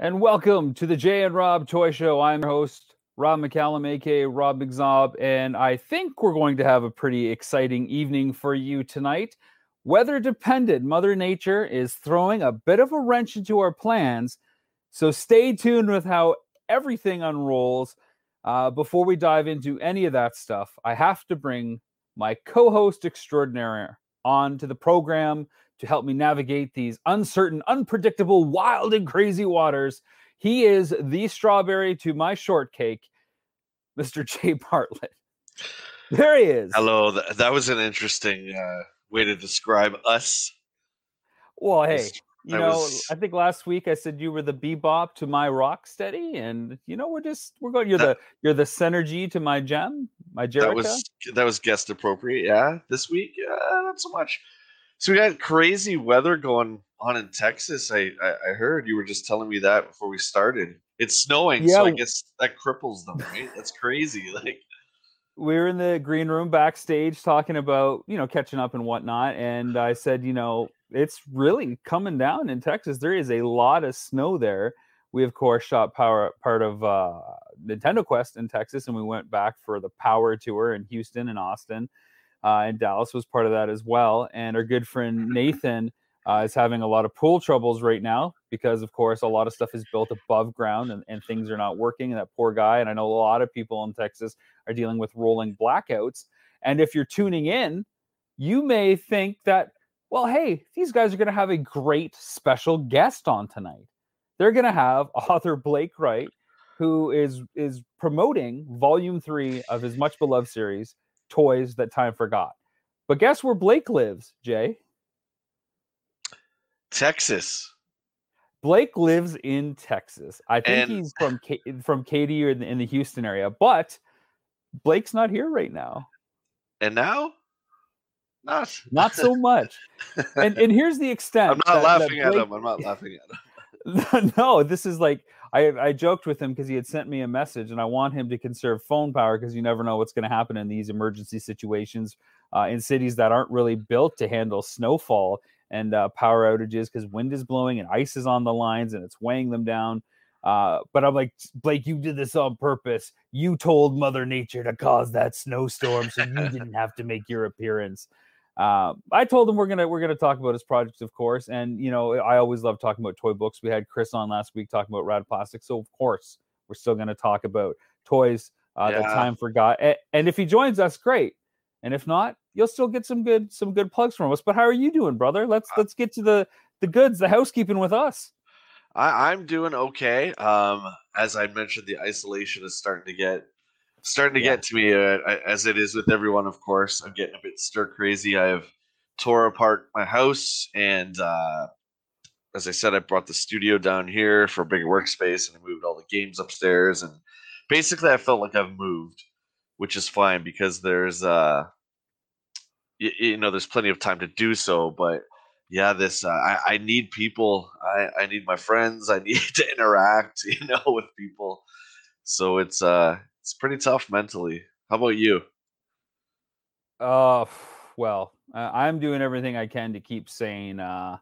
And welcome to the Jay and Rob Toy Show. I'm your host, Rob McCallum, aka Rob McZob, and I think we're going to have a pretty exciting evening for you tonight. Weather dependent, Mother Nature is throwing a bit of a wrench into our plans. So stay tuned with how everything unrolls. Uh, before we dive into any of that stuff, I have to bring my co host extraordinaire on to the program to help me navigate these uncertain, unpredictable, wild, and crazy waters. He is the strawberry to my shortcake, Mr. Jay Bartlett. There he is. Hello. That was an interesting uh, way to describe us. Well, hey, you I know, was... I think last week I said you were the bebop to my rock steady, and you know, we're just we're going. You're that, the you're the synergy to my Jem, my Jerrica. That was that was guest appropriate. Yeah, this week, yeah, not so much. So we got crazy weather going on in Texas. I, I, I heard you were just telling me that before we started. It's snowing, yeah. so I guess that cripples them, right? That's crazy. Like we were in the green room backstage talking about you know catching up and whatnot, and I said, you know, it's really coming down in Texas. There is a lot of snow there. We of course shot power part of uh, Nintendo Quest in Texas, and we went back for the Power Tour in Houston and Austin uh, and Dallas was part of that as well. And our good friend Nathan uh, is having a lot of pool troubles right now because, of course, a lot of stuff is built above ground and, and things are not working. And that poor guy, and I know a lot of people in Texas are dealing with rolling blackouts. And if you're tuning in, you may think that, well, hey, these guys are going to have a great special guest on tonight. They're going to have author Blake Wright, who is is promoting volume three of his much beloved series, toys that time forgot. But guess where Blake lives, Jay? Texas. Blake lives in Texas. I think and... he's from K- from Katy or in the, in the Houston area, but Blake's not here right now. And now, not not so much. and and here's the extent. I'm not that, laughing that Blake... at him. I'm not laughing at him. no, this is like I, I joked with him because he had sent me a message, and I want him to conserve phone power because you never know what's going to happen in these emergency situations uh, in cities that aren't really built to handle snowfall and uh, power outages because wind is blowing and ice is on the lines and it's weighing them down. Uh, but I'm like, Blake, you did this on purpose. You told Mother Nature to cause that snowstorm so you didn't have to make your appearance. Uh, I told him we're gonna we're gonna talk about his project, of course, and you know I always love talking about toy books. We had Chris on last week talking about rad plastic, so of course we're still gonna talk about toys uh, yeah. that time forgot. And, and if he joins us, great. And if not, you'll still get some good some good plugs from us. But how are you doing, brother? Let's uh let's get to the the goods, the housekeeping with us. I, I'm doing okay. Um, as I mentioned, the isolation is starting to get starting to yeah. get to me uh, as it is with everyone. Of course, I'm getting a bit stir crazy. I've tore apart my house, and uh, as I said, I brought the studio down here for a bigger workspace, and I moved all the games upstairs. And basically, I felt like I've moved, which is fine because there's uh, you, you know, there's plenty of time to do so, but yeah, this uh, I, I need people. I, I need my friends. I need to interact, you know, with people. So it's uh it's pretty tough mentally. How about you? Uh, well, I'm doing everything I can to keep saying, Uh,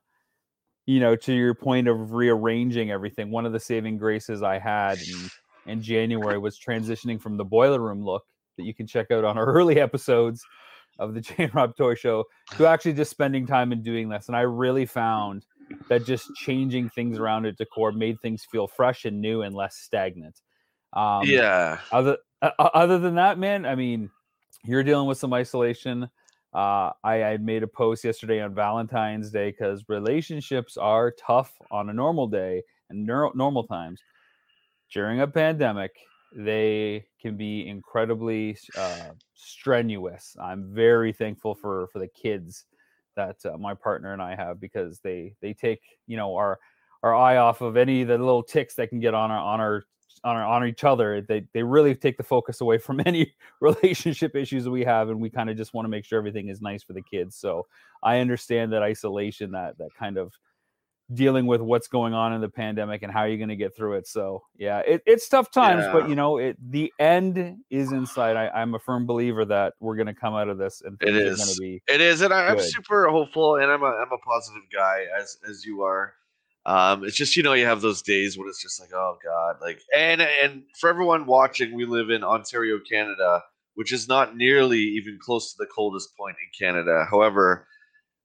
you know, to your point of rearranging everything. One of the saving graces I had in, in January was transitioning from the boiler room look that you can check out on our early episodes of the Jay and Rob Toy Show to actually just spending time and doing this. And I really found that just changing things around at decor made things feel fresh and new and less stagnant. Um, yeah. Other uh, other than that, man, I mean, you're dealing with some isolation. Uh, I, I made a post yesterday on Valentine's Day because relationships are tough on a normal day and neuro- normal times. During a pandemic, they can be incredibly uh, strenuous. I'm very thankful for for the kids that uh, my partner and I have because they they take you know our our eye off of any of the little ticks that can get on our on our on, on each other they they really take the focus away from any relationship issues that we have and we kind of just want to make sure everything is nice for the kids. So i understand that isolation that that kind of dealing with what's going on in the pandemic and how are you're going to get through it. So yeah it, it's tough times yeah. but you know it the end is inside I, i'm a firm believer that we're going to come out of this and it is going to be it is and I, i'm super hopeful and i'm a i'm a positive guy as as you are Um, it's just you know you have those days when it's just like oh god, like and and for everyone watching, we live in Ontario, Canada, which is not nearly even close to the coldest point in Canada. However,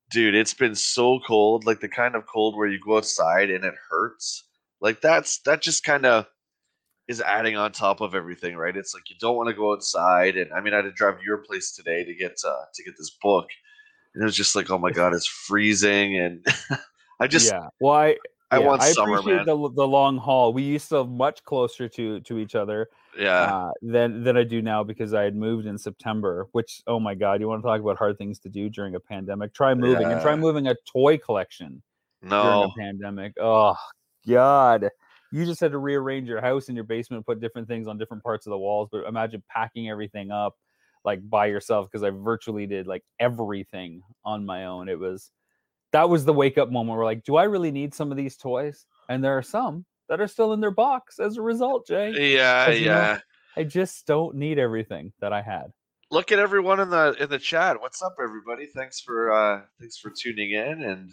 dude, it's been so cold, like the kind of cold where you go outside and it hurts. Like that's that just kind of is adding on top of everything, right? It's like you don't want to go outside, and I mean, I had to drive to your place today to get uh, to get this book, and it was just like, oh my god, it's freezing, and I just yeah. Well, I I yeah, want I summer, appreciate man. the the long haul. We used to live much closer to to each other yeah, uh, than than I do now because I had moved in September. Which oh my god, you want to talk about hard things to do during a pandemic? Try moving and try moving a toy collection No. during a pandemic. Oh god. You just had to rearrange your house in your basement, put different things on different parts of the walls. But imagine packing everything up like by yourself because I virtually did like everything on my own. It was that was the wake up moment where like, do I really need some of these toys? And there are some that are still in their box as a result, Jay. yeah, you know, yeah. I just don't need everything that I had. Look at everyone in the in the chat. What's up, everybody? Thanks for uh thanks for tuning in. And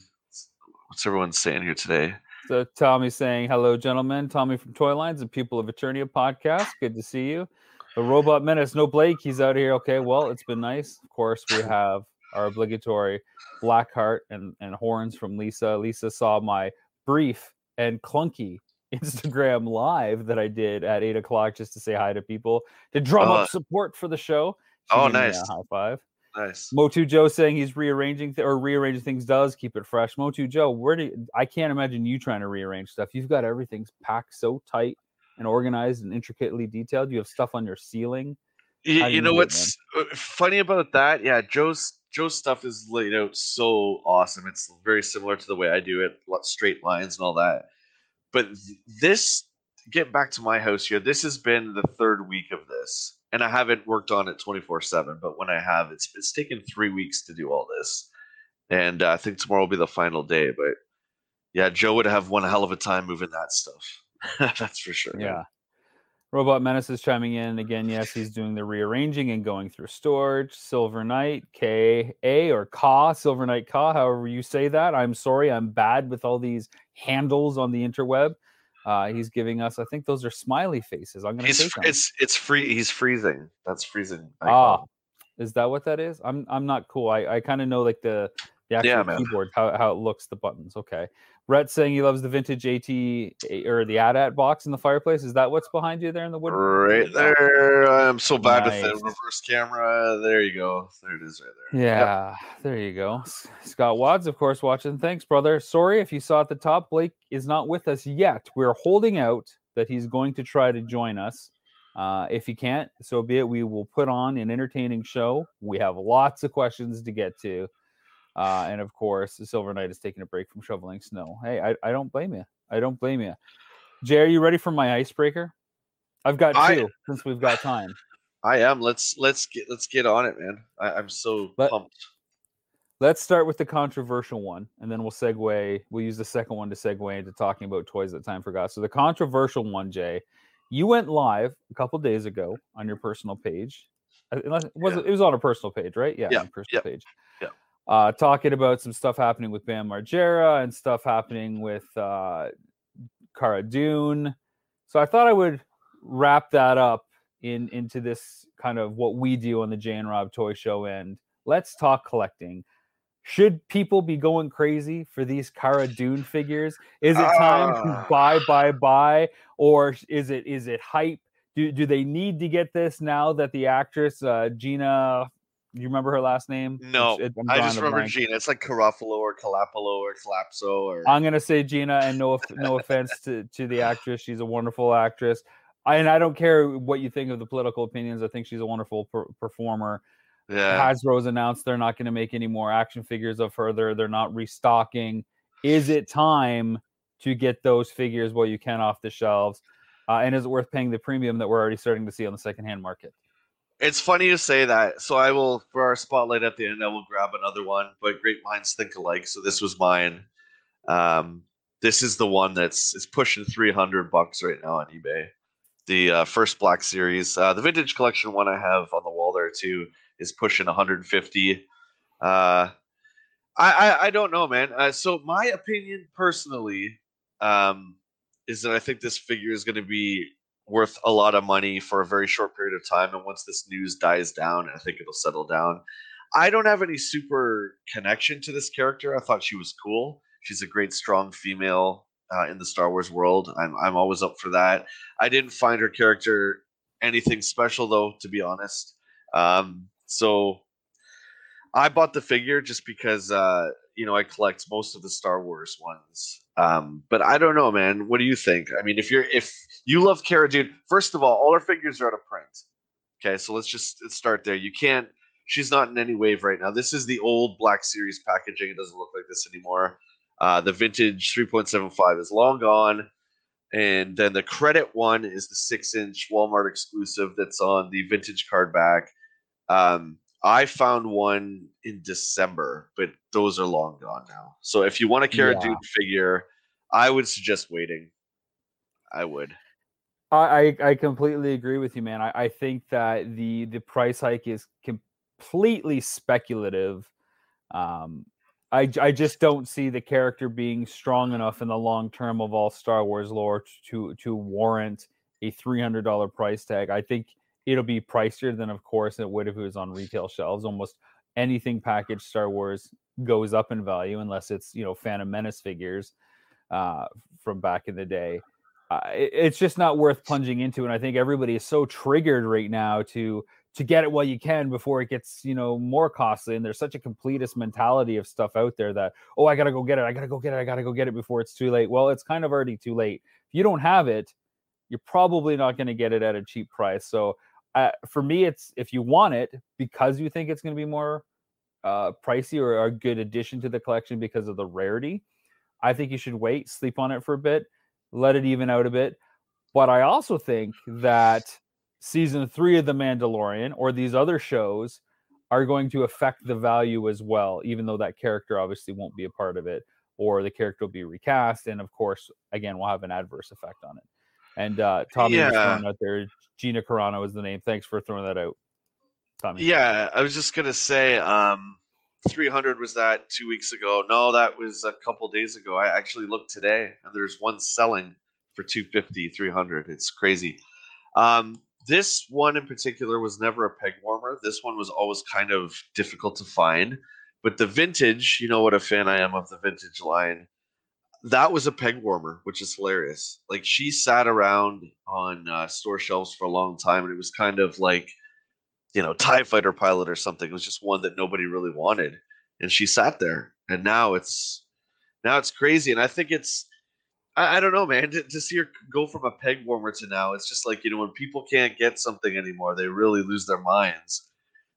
what's everyone saying here today? So Tommy saying, Hello, gentlemen. Tommy from Toy Lines and People of Eternia podcast. Good to see you. The Robot Menace, no Blake, he's out here. Okay, well, it's been nice. Of course, we have our obligatory Blackheart and, and horns from Lisa. Lisa saw my brief and clunky Instagram live that I did at eight o'clock just to say hi to people to drum up support for the show. She oh, gave me a nice. high five. Nice. Motu Joe saying he's rearranging th- or rearranging things does keep it fresh. Motu Joe, where do you, I can't imagine you trying to rearrange stuff. You've got everything's packed so tight and organized and intricately detailed. You have stuff on your ceiling. You, you you know do it, what's uh, funny about that? Yeah, Joe's Joe's stuff is laid out so awesome. It's very similar to the way I do it, straight lines and all that. But this, get back to my house here. This has been the third week of this, and I haven't worked on it twenty four seven. But when I have, it's it's taken three weeks to do all this, and uh, I think tomorrow will be the final day. But yeah, Joe would have one hell of a time moving that stuff. That's for sure. Yeah. Robot Menace is chiming in again. Yes, he's doing the rearranging and going through storage. Silver Knight, K A or Ka, Silver Knight Ka, however you say that. I'm sorry, I'm bad with all these handles on the interweb. Uh, he's giving us, I think those are smiley faces. I'm gonna He's something. it's it's free. He's freezing. That's freezing. Ah, is that what that is? I'm I'm not cool. I, I kind of know like the the actual Yeah, man. keyboard, how, how it looks, the buttons. Okay. Rhett saying he loves the vintage AT or the AT-AT box in the fireplace. Is that what's behind you there in the wood? Right there. I'm so bad with the reverse camera. There you go. There it is right there. Yep. Yeah, there you go. Scott Wads, of course, watching. Thanks, brother. Sorry if you saw at the top, Blake is not with us yet. We're holding out that he's going to try to join us. Uh, if he can't, so be it. We will put on an entertaining show. We have lots of questions to get to. Uh, and of course, the Silver Knight is taking a break from shoveling snow. Hey, I, I don't blame you. I don't blame you. Jay, are you ready for my icebreaker? I've got I- two since we've got time. I am. Let's let's get let's get on it, man. I, I'm so Let- pumped. Let's start with the controversial one, and then we'll segue. We'll use the second one to segue into talking about toys that time forgot. So the controversial one, Jay, you went live a couple days ago on your personal page. Uh, Unless it was Yeah. it was on a personal page, right? Yeah, Yeah, personal yeah, page. yeah. Uh, talking about some stuff happening with Bam Margera and stuff happening with uh, Cara Dune. So I thought I would wrap that up in into this kind of what we do on the Jay and Rob Toy Show and let's talk collecting. Should people be going crazy for these Cara Dune figures? Is it time to Ah. buy, buy, buy, or is it is it hype? Do do they need to get this now that the actress uh, Gina? Do you remember her last name? No, it- I just remember blank. Gina. It's like Carafalo or Calapalo or Collapso or I'm gonna say Gina, and no no offense to to the actress, she's a wonderful actress. I, and I don't care what you think of the political opinions. I think she's a wonderful per- performer. yeah. Hasbro's announced they're not going to make any more action figures of her. They're they're not restocking. Is it time to get those figures while you can off the shelves? Uh, and is it worth paying the premium that we're already starting to see on the secondhand market? It's funny you say that. So I will for our spotlight at the end. I will grab another one. But great minds think alike. So this was mine. Um, this is the one that's it's pushing three hundred bucks right now on eBay. The uh, first Black Series, uh, the vintage collection one I have on the wall there too is pushing 150. Uh, I, I I don't know, man. Uh, so my opinion personally um, is that I think this figure is going to be worth a lot of money for a very short period of time. And once this news dies down, I think it'll settle down. I don't have any super connection to this character. I thought she was cool. She's a great, strong female uh, in the Star Wars world. I'm I'm always up for that. I didn't find her character anything special though, to be honest. Um, so I bought the figure just because uh, you know I collect most of the Star Wars ones. Um, but I don't know, man. What do you think? I mean, if you're if you love Cara Dune, first of all, all her figures are out of print. Okay, so let's just start there. You can't. She's not in any wave right now. This is the old Black Series packaging. It doesn't look like this anymore. Uh, the vintage 3.75 is long gone. And then the credit one is the six inch Walmart exclusive that's on the vintage card back. Um, I found one in December, but those are long gone now. So if you want a Cara yeah. Dune figure, I would suggest waiting. I would. I, I completely agree with you, man. I, I think that the the price hike is completely speculative. Um, I, I just don't see the character being strong enough in the long term of all Star Wars lore to to warrant a three hundred dollar price tag. I think it'll be pricier than, of course, it would if it was on retail shelves. Almost anything packaged Star Wars goes up in value unless it's you know Phantom Menace figures uh, from back in the day. Uh, it, it's just not worth plunging into, and I think everybody is so triggered right now to to get it while you can before it gets you know more costly and there's such a completist mentality of stuff out there that oh i gotta go get it i gotta go get it i gotta go get it before it's too late. Well it's kind of already too late. If you don't have it you're probably not going to get it at a cheap price. So uh, for me it's if you want it because you think it's going to be more uh, pricey or a good addition to the collection because of the rarity i think you should wait sleep on it for a bit let it even out a bit but i also think that season three of The Mandalorian or these other shows are going to affect the value as well, even though that character obviously won't be a part of it, or the character will be recast, and of course, again, will have an adverse effect on it. And uh, Tommy yeah. was throwing out there. Gina Carano is the name. Thanks for throwing that out, Tommy. Yeah, I was just gonna say, um, 300 was that two weeks ago. No, that was a couple days ago. I actually looked today, and there's one selling for 250, 300. It's crazy. Um, this one in particular was never a peg warmer. This one was always kind of difficult to find. But the vintage, you know what a fan I am of the vintage line. That was a peg warmer, which is hilarious. Like she sat around on uh, store shelves for a long time, and it was kind of like, you know, Tie Fighter pilot or something. It was just one that nobody really wanted, and she sat there. And now it's now it's crazy, and I think it's I, I don't know, man. To, to, see her go from a peg warmer to now, it's just like you know when people can't get something anymore, they really lose their minds.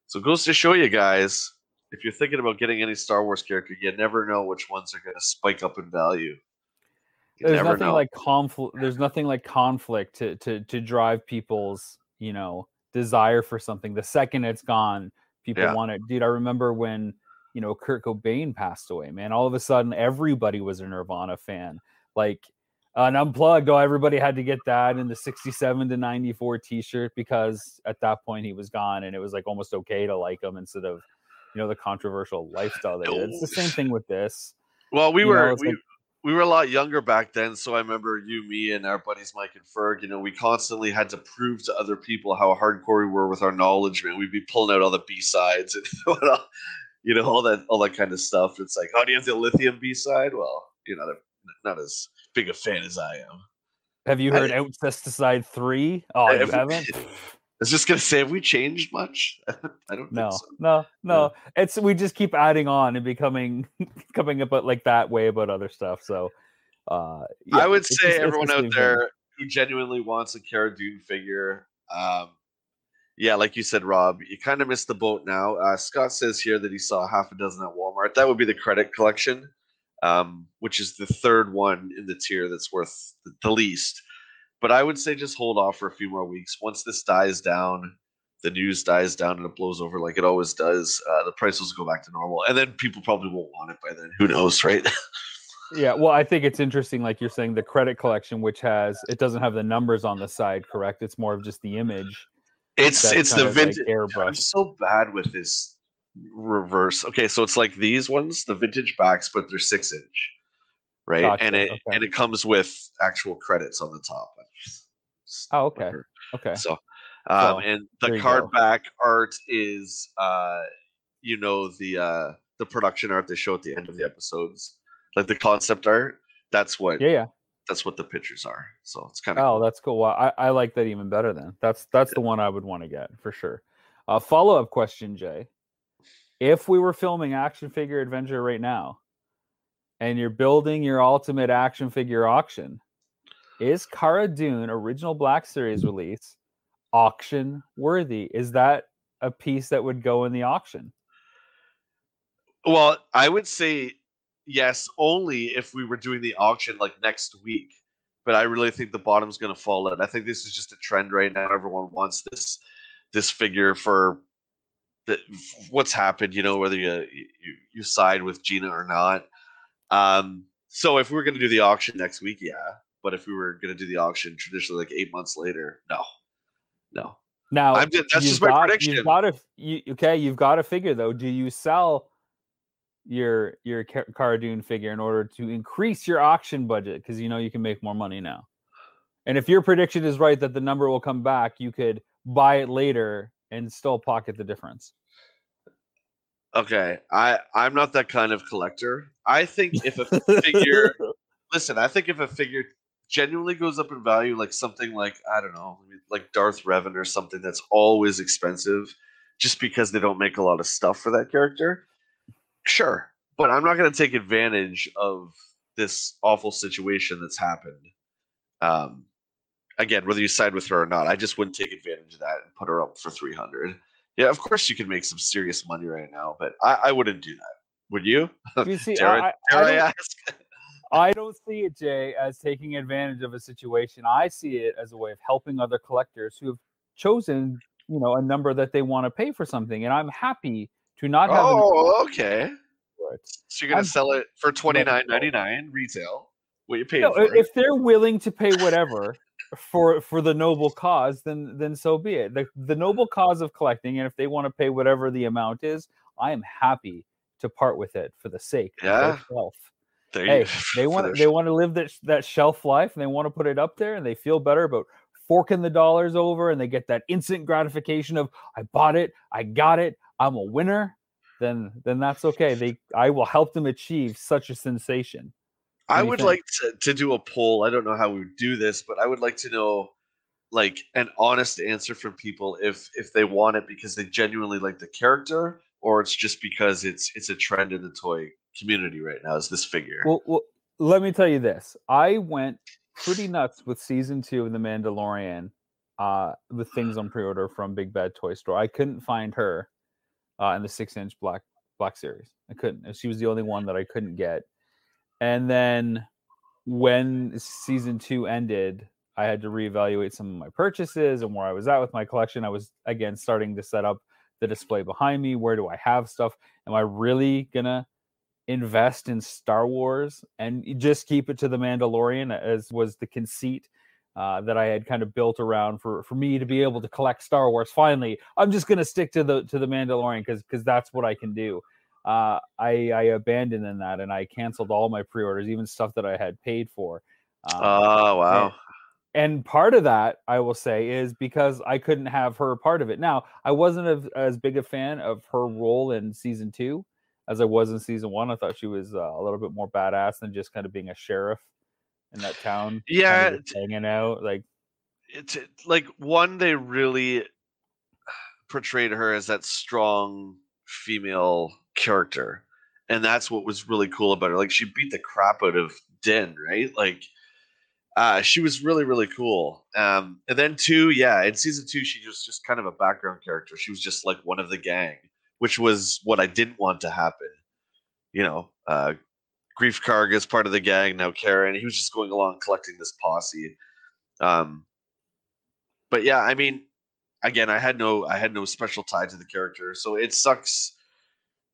So it goes to show you guys, if you're thinking about getting any Star Wars character, you never know which ones are going to spike up in value. You there's nothing know. like conflict. There's nothing like conflict to to to drive people's you know desire for something. The second it's gone, people yeah. want it. Dude, I remember when you know Kurt Cobain passed away. Man, all of a sudden everybody was a Nirvana fan like an unplugged. Oh, everybody had to get that in the 67 to 94 t-shirt because at that point he was gone and it was like almost okay to like him instead of you know the controversial lifestyle they did. It's the same thing with this. Well, we you were know, we, like, we were a lot younger back then, so I remember you, me, and our buddies Mike and Ferg. You know, we constantly had to prove to other people how hardcore we were with our knowledge. Man, we'd be pulling out all the B sides and you know all that all that kind of stuff. It's like, oh, do you have the lithium B side? Well, you know, not as big a fan as I am. Have you heard I, Outcesticide three? Oh, you haven't. I was just gonna say, have we changed much? I don't. No, so. no, no. It's we just keep adding on and becoming coming about like that way about other stuff. So, uh, yeah, I would say just, everyone out there thing. who genuinely wants a Cara Dune figure, um, yeah, like you said, Rob, you kind of missed the boat now. Uh, Scott says here that he saw half a dozen at Walmart. That would be the credit collection um, which is the third one in the tier that's worth the least. But I would say just hold off for a few more weeks. Once this dies down, the news dies down and it blows over like it always does, uh, the prices will go back to normal. And then people probably won't want it by then. Who knows, right? yeah, well, I think it's interesting, like you're saying, the credit collection, which has it doesn't have the numbers on the side, correct? It's more of just the image. It's it's the vintage. Like airbrush. I'm so bad with this reverse. Okay, so it's like these ones, the vintage backs, but they're six inch, right? Gotcha, And it okay. and it comes with actual credits on the top. Oh, okay. Okay. So, um, Well, and the card go. back art is, uh, you know, the uh, the production art they show at the end of the episodes, like the concept art. That's what Yeah, yeah. that's what the pictures are. So it's kind of Oh, that's cool. Well, I, I like that even better then. That's that's the one I would want to get for sure. Uh, follow up question, Jay. If we were filming action figure adventure right now, and you're building your ultimate action figure auction, is Cara Dune original Black Series release auction worthy? Is that a piece that would go in the auction? Well, I would say yes, only if we were doing the auction like next week. But I really think the bottom's going to fall out. I think this is just a trend right now. Everyone wants this this figure for the, what's happened. You know, whether you you, you side with Gina or not. Um, so if we're going to do the auction next week, yeah. But if we were going to do the auction traditionally, like eight months later, no, no. Now I'm just, that's just my got- prediction. You've got to you, okay. You've got to figure though. Do you sell your your Ca- Cara Dune figure in order to increase your auction budget because you know you can make more money now? And if your prediction is right that the number will come back, you could buy it later and still pocket the difference. Okay, I I'm not that kind of collector. I think if a figure, listen, I think if a figure genuinely goes up in value, like something like I don't know, like Darth Revan or something that's always expensive, just because they don't make a lot of stuff for that character, sure. But I'm not going to take advantage of this awful situation that's happened. Um, again, whether you side with her or not, I just wouldn't take advantage of that and put her up for 300. Yeah, of course you can make some serious money right now, but I, I wouldn't do that. Would you? You see, Dare, I, I, dare I I, ask? I don't see it, Jay, as taking advantage of a situation. I see it as a way of helping other collectors who have chosen, you know, a number that they want to pay for something, and I'm happy to not have. Oh, okay. So you're gonna I'm- sell it for twenty nine ninety nine retail. What you paid No, for? it. if they're willing to pay whatever for for the noble cause, then then so be it. The the noble cause of collecting, and if they want to pay whatever the amount is, I am happy to part with it for the sake of Yeah. their shelf. There Hey, you- they want they want to live that that shelf life, and they want to put it up there, and they feel better about forking the dollars over, and they get that instant gratification of I bought it, I got it, I'm a winner. Then then that's okay. They I will help them achieve such a sensation. I would think? like to, to do a poll. I don't know how we would do this, but I would like to know like an honest answer from people if if they want it because they genuinely like the character or it's just because it's it's a trend in the toy community right now is this figure. Well, well, let me tell you this. I went pretty nuts with season two of The Mandalorian uh, with things on pre-order from Big Bad Toy Store. I couldn't find her uh, in the six-inch black black series. I couldn't. She was the only one that I couldn't get. And then when season two ended, I had to reevaluate some of my purchases and where I was at with my collection. I was again starting to set up the display behind me. Where do I have stuff? Am I really gonna invest in Star Wars and just keep it to the Mandalorian, as was the conceit uh, that I had kind of built around for for me to be able to collect Star Wars. Finally, I'm just gonna stick to the to the Mandalorian because because that's what I can do. Uh, I I abandoned in that and I canceled all my pre-orders, even stuff that I had paid for. Um, Oh wow. and part of that i will say is because i couldn't have her part of it now i wasn't as, as big a fan of her role in season two as i was in season one i thought she was uh, a little bit more badass than just kind of being a sheriff in that town Yeah, just hanging out like it's like one they really portrayed her as that strong female character and that's what was really cool about her like she beat the crap out of Din right? Like uh she was really really cool um and then two yeah in season two she was just kind of a background character she was just like one of the gang which was what i didn't want to happen you know uh Greef Karga is part of the gang now karen he was just going along collecting this posse um but yeah, I mean, again, I had no I had no special tie to the character, so it sucks.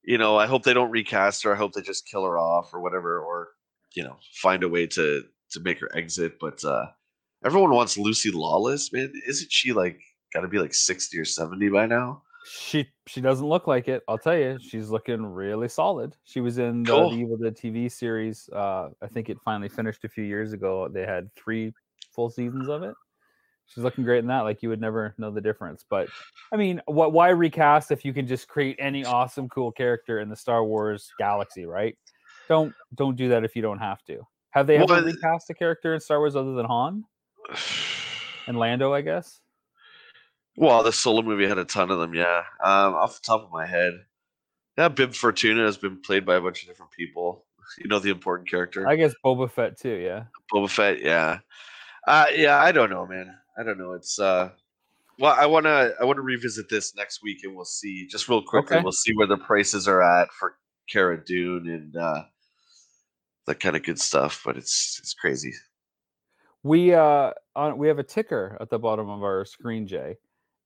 You know, I hope they don't recast her. I hope they just kill her off or whatever, or you know, find a way to to make her exit. But uh everyone wants Lucy Lawless, man. Isn't she like got to be like sixty or seventy by now? She she doesn't look like it. I'll tell you, she's looking really solid. She was in the, Cool. the Evil Dead TV series. Uh, I think it finally finished a few years ago. They had three full seasons of it. She's looking great in that. Like you would never know the difference. But I mean, what? Why recast if you can just create any awesome, cool character in the Star Wars galaxy, right? Don't don't do that if you don't have to. Have they ever Well, recast a character in Star Wars other than Han and Lando? I guess. Well, the solo movie had a ton of them, yeah. Um, off the top of my head, yeah, Bib Fortuna has been played by a bunch of different people. You know the important character, I guess Boba Fett too. Yeah. Boba Fett. Yeah, uh, yeah. I don't know, man. I don't know. It's uh, well, I wanna I wanna revisit this next week, and we'll see. Just real quickly, Okay. we'll see where the prices are at for Cara Dune and uh, that kind of good stuff. But it's it's crazy. we uh on we have a ticker at the bottom of our screen jay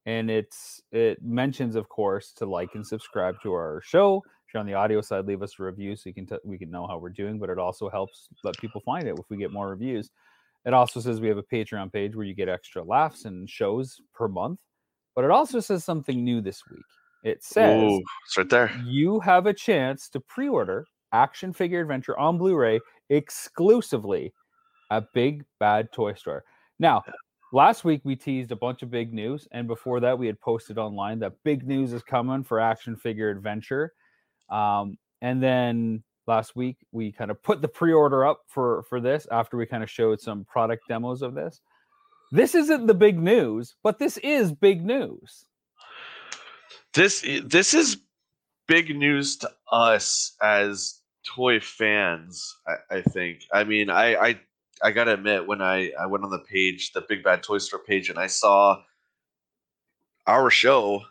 and it's it mentions of course to like and subscribe to our show. If you're on the audio side leave us a review so you can t- we can know how we're doing but it also helps let people find it if we get more reviews. It also says we have a patreon page where you get extra laughs and shows per month but it also says something new this week. It says Ooh, it's right there. you have a chance to pre-order action figure adventure on blu-ray exclusively at big bad toy store. Now last week we teased a bunch of big news and before that we had posted online that big news is coming for action figure adventure. Um, and then last week we kind of put the pre-order up for for this after we kind of showed some product demos of this. This isn't the big news but this is big news. This this is big news to us as toy fans i, I think. I mean I, I i gotta admit when i i went on the page the big bad toy store page and i saw our show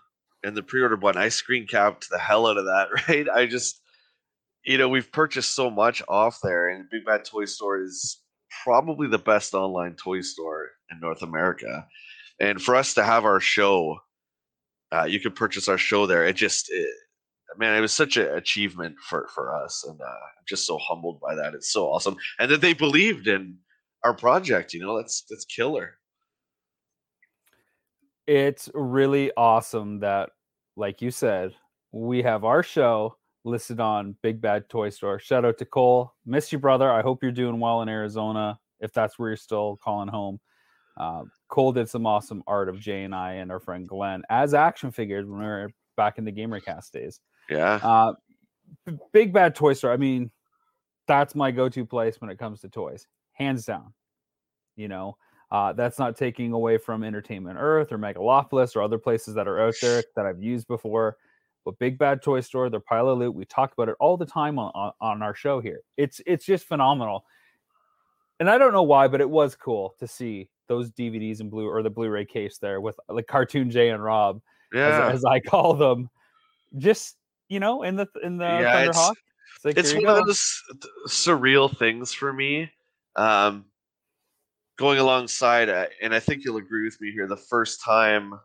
and the pre-order button i screen capped the hell out of that right i just you know we've purchased so much off there and big bad toy store is probably the best online toy store in north america and for us to have our show uh, you could purchase our show there. It just, it, man, it was such an achievement for for us, and uh, I'm just so humbled by that. It's so awesome, and that they believed in our project. You know, that's that's killer. it's really awesome that like you said we have our show listed on big bad toy store shout out to cole miss you brother i hope you're doing well in arizona if that's where you're still calling home uh, cole did some awesome art of jay and i and our friend glenn as action figures when we were back in the gamercast days Yeah, uh, big bad toy store i mean that's my go-to place when it comes to toys hands down you know? Uh, that's not taking away from entertainment earth or megalopolis or other places that are out there that i've used before but big bad toy store their pile of loot we talk about it all the time on, on, on our show here. It's it's just phenomenal. And i don't know why but it was cool to see those dvds and blue or the blu-ray case there with like cartoon jay and rob yeah. as, as I call them, just you know, in the in the Yeah, it's- Thunderhawk. It's, like, it's one go. of those th- surreal things for me. Um, going alongside, uh, and I think you'll agree with me here. The first time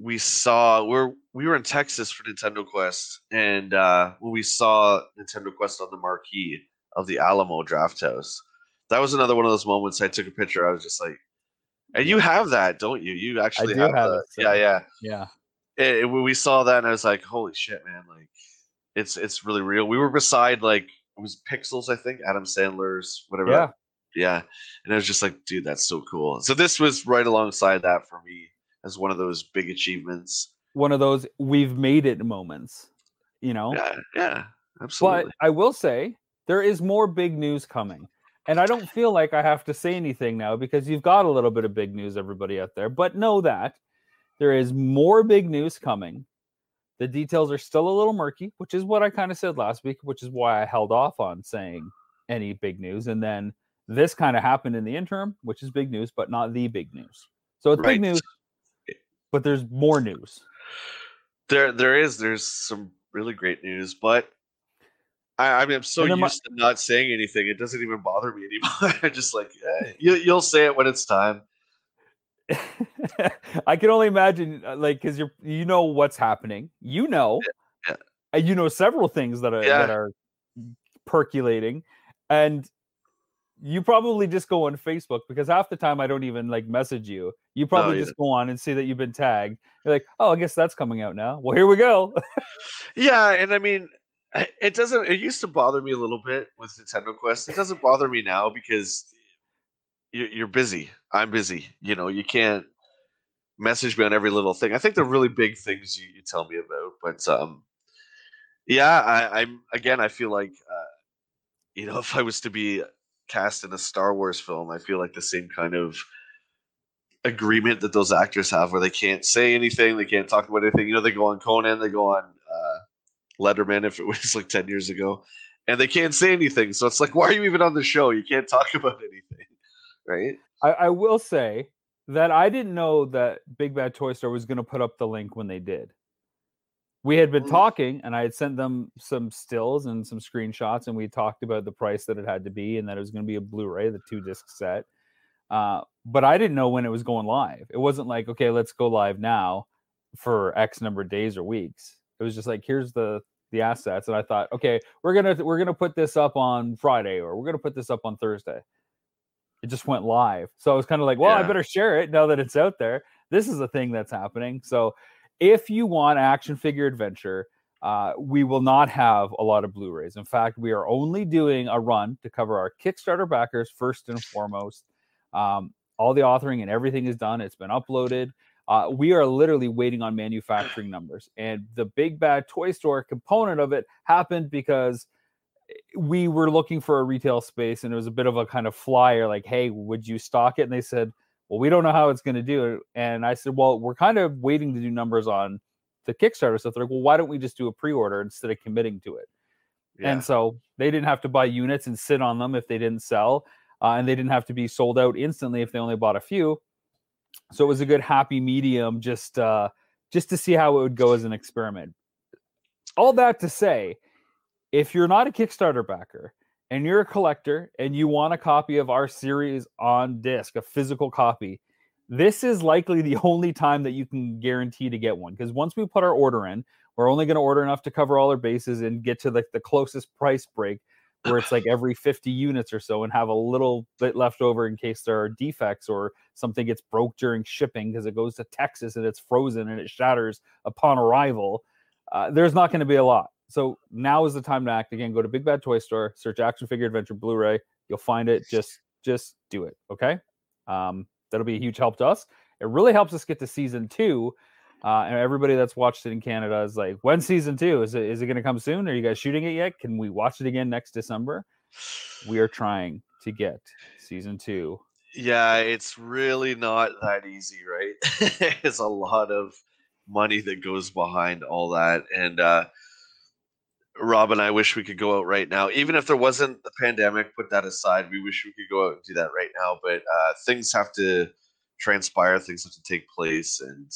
we saw, we're we were in Texas for Nintendo Quest, and uh, when we saw Nintendo Quest on the marquee of the Alamo Drafthouse, that was another one of those moments. I took a picture. I was just like, "And you have that, don't you? You actually have, have so- yeah, yeah." yeah, it, it- we saw that, and I was like, "Holy shit, man! Like, it's it's really real." We were beside like it was Pixels, I think, Adam Sandler's whatever. yeah. yeah, and I was just like, "Dude, that's so cool." So this was right alongside that for me as one of those big achievements. One of those we've made it moments, you know. Yeah, yeah, absolutely. But I will say there is more big news coming. And I don't feel like I have to say anything now because you've got a little bit of big news, everybody out there. But know that there is more big news coming. The details are still a little murky, which is what I kind of said last week, which is why I held off on saying any big news. And then this kind of happened in the interim, which is big news, but not the big news. So it's Right. big news, but there's more news. there, there is there's some really great news, but. I, I mean, I'm so used mi- to not saying anything; it doesn't even bother me anymore. I'm just like, eh, you, you'll say it when it's time. I can only imagine, uh, like, because you're you know what's happening. You know, yeah. and you know several things that are Yeah. that are percolating, and you probably just go on Facebook because half the time I don't even like message you. You probably no, just go on and see that you've been tagged. You're like, oh, I guess that's coming out now. Well, here we go. yeah, and I mean, it doesn't. It used to bother me a little bit with Nintendo Quest. It doesn't bother me now because you're busy. I'm busy. You know, you can't message me on every little thing. I think the really big things you, you tell me about, but um, yeah, I, am again. I feel like uh, you know, if I was to be cast in a Star Wars film, I feel like the same kind of agreement that those actors have, where they can't say anything, they can't talk about anything. You know, they go on Conan, they go on uh, Letterman, if it was like ten years ago, and they can't say anything. So it's like, why are you even on the show? You can't talk about anything, right? I, I will say that I didn't know that Big Bad Toy Store was going to put up the link when they did. We had been mm. talking, and I had sent them some stills and some screenshots, and we talked about the price that it had to be, and that it was going to be a Blu-ray, the two disc set. Uh, but I didn't know when it was going live. It wasn't like, okay, let's go live now for X number of days or weeks. It was just like, here's the the assets, and I thought, okay, we're gonna we're gonna put this up on Friday, or we're gonna put this up on Thursday it just went live. So I was kind of like, well, yeah. I better share it now that it's out there. This is a thing that's happening. So if you want action figure adventure, uh, we will not have a lot of Blu-rays. In fact, we are only doing a run to cover our Kickstarter backers first and foremost. Um, all the authoring and everything is done. It's been uploaded. Uh, we are literally waiting on manufacturing numbers, and the big bad toy store component of it happened because we were looking for a retail space and it was a bit of a kind of flyer like hey would you stock it? And they said well we don't know how it's going to do it. And i said well we're kind of waiting to do numbers on the kickstarter stuff. They're like well why don't we just do a pre-order instead of committing to it? Yeah. and so they didn't have to buy units and sit on them if they didn't sell uh, and they didn't have to be sold out instantly if they only bought a few. So it was a good happy medium just uh just to see how it would go as an experiment. All that to say if you're not a Kickstarter backer and you're a collector and you want a copy of our series on disc, a physical copy, this is likely the only time that you can guarantee to get one. Because once we put our order in, we're only going to order enough to cover all our bases and get to like the, closest price break where it's like every 50 units or so and have a little bit left over in case there are defects or something gets broke during shipping because it goes to Texas and it's frozen and it shatters upon arrival. Uh, there's not going to be a lot. So now is the time to act again. Go to Big Bad Toy Store, search Action Figure Adventure Blu-ray. You'll find it. Just just do it. Okay. Um, that'll be a huge help to us. It really helps us get to season two. Uh, and everybody that's watched it in Canada is like, when season two? Is it is it going to come soon? Are you guys shooting it yet? Can we watch it again next December? We are trying to get season two. Yeah, it's really not that easy, right? it's a lot of money that goes behind all that, and uh, Rob and I wish we could go out right now. Even if there wasn't the pandemic, put that aside, we wish we could go out and do that right now. But uh, things have to transpire, things have to take place, and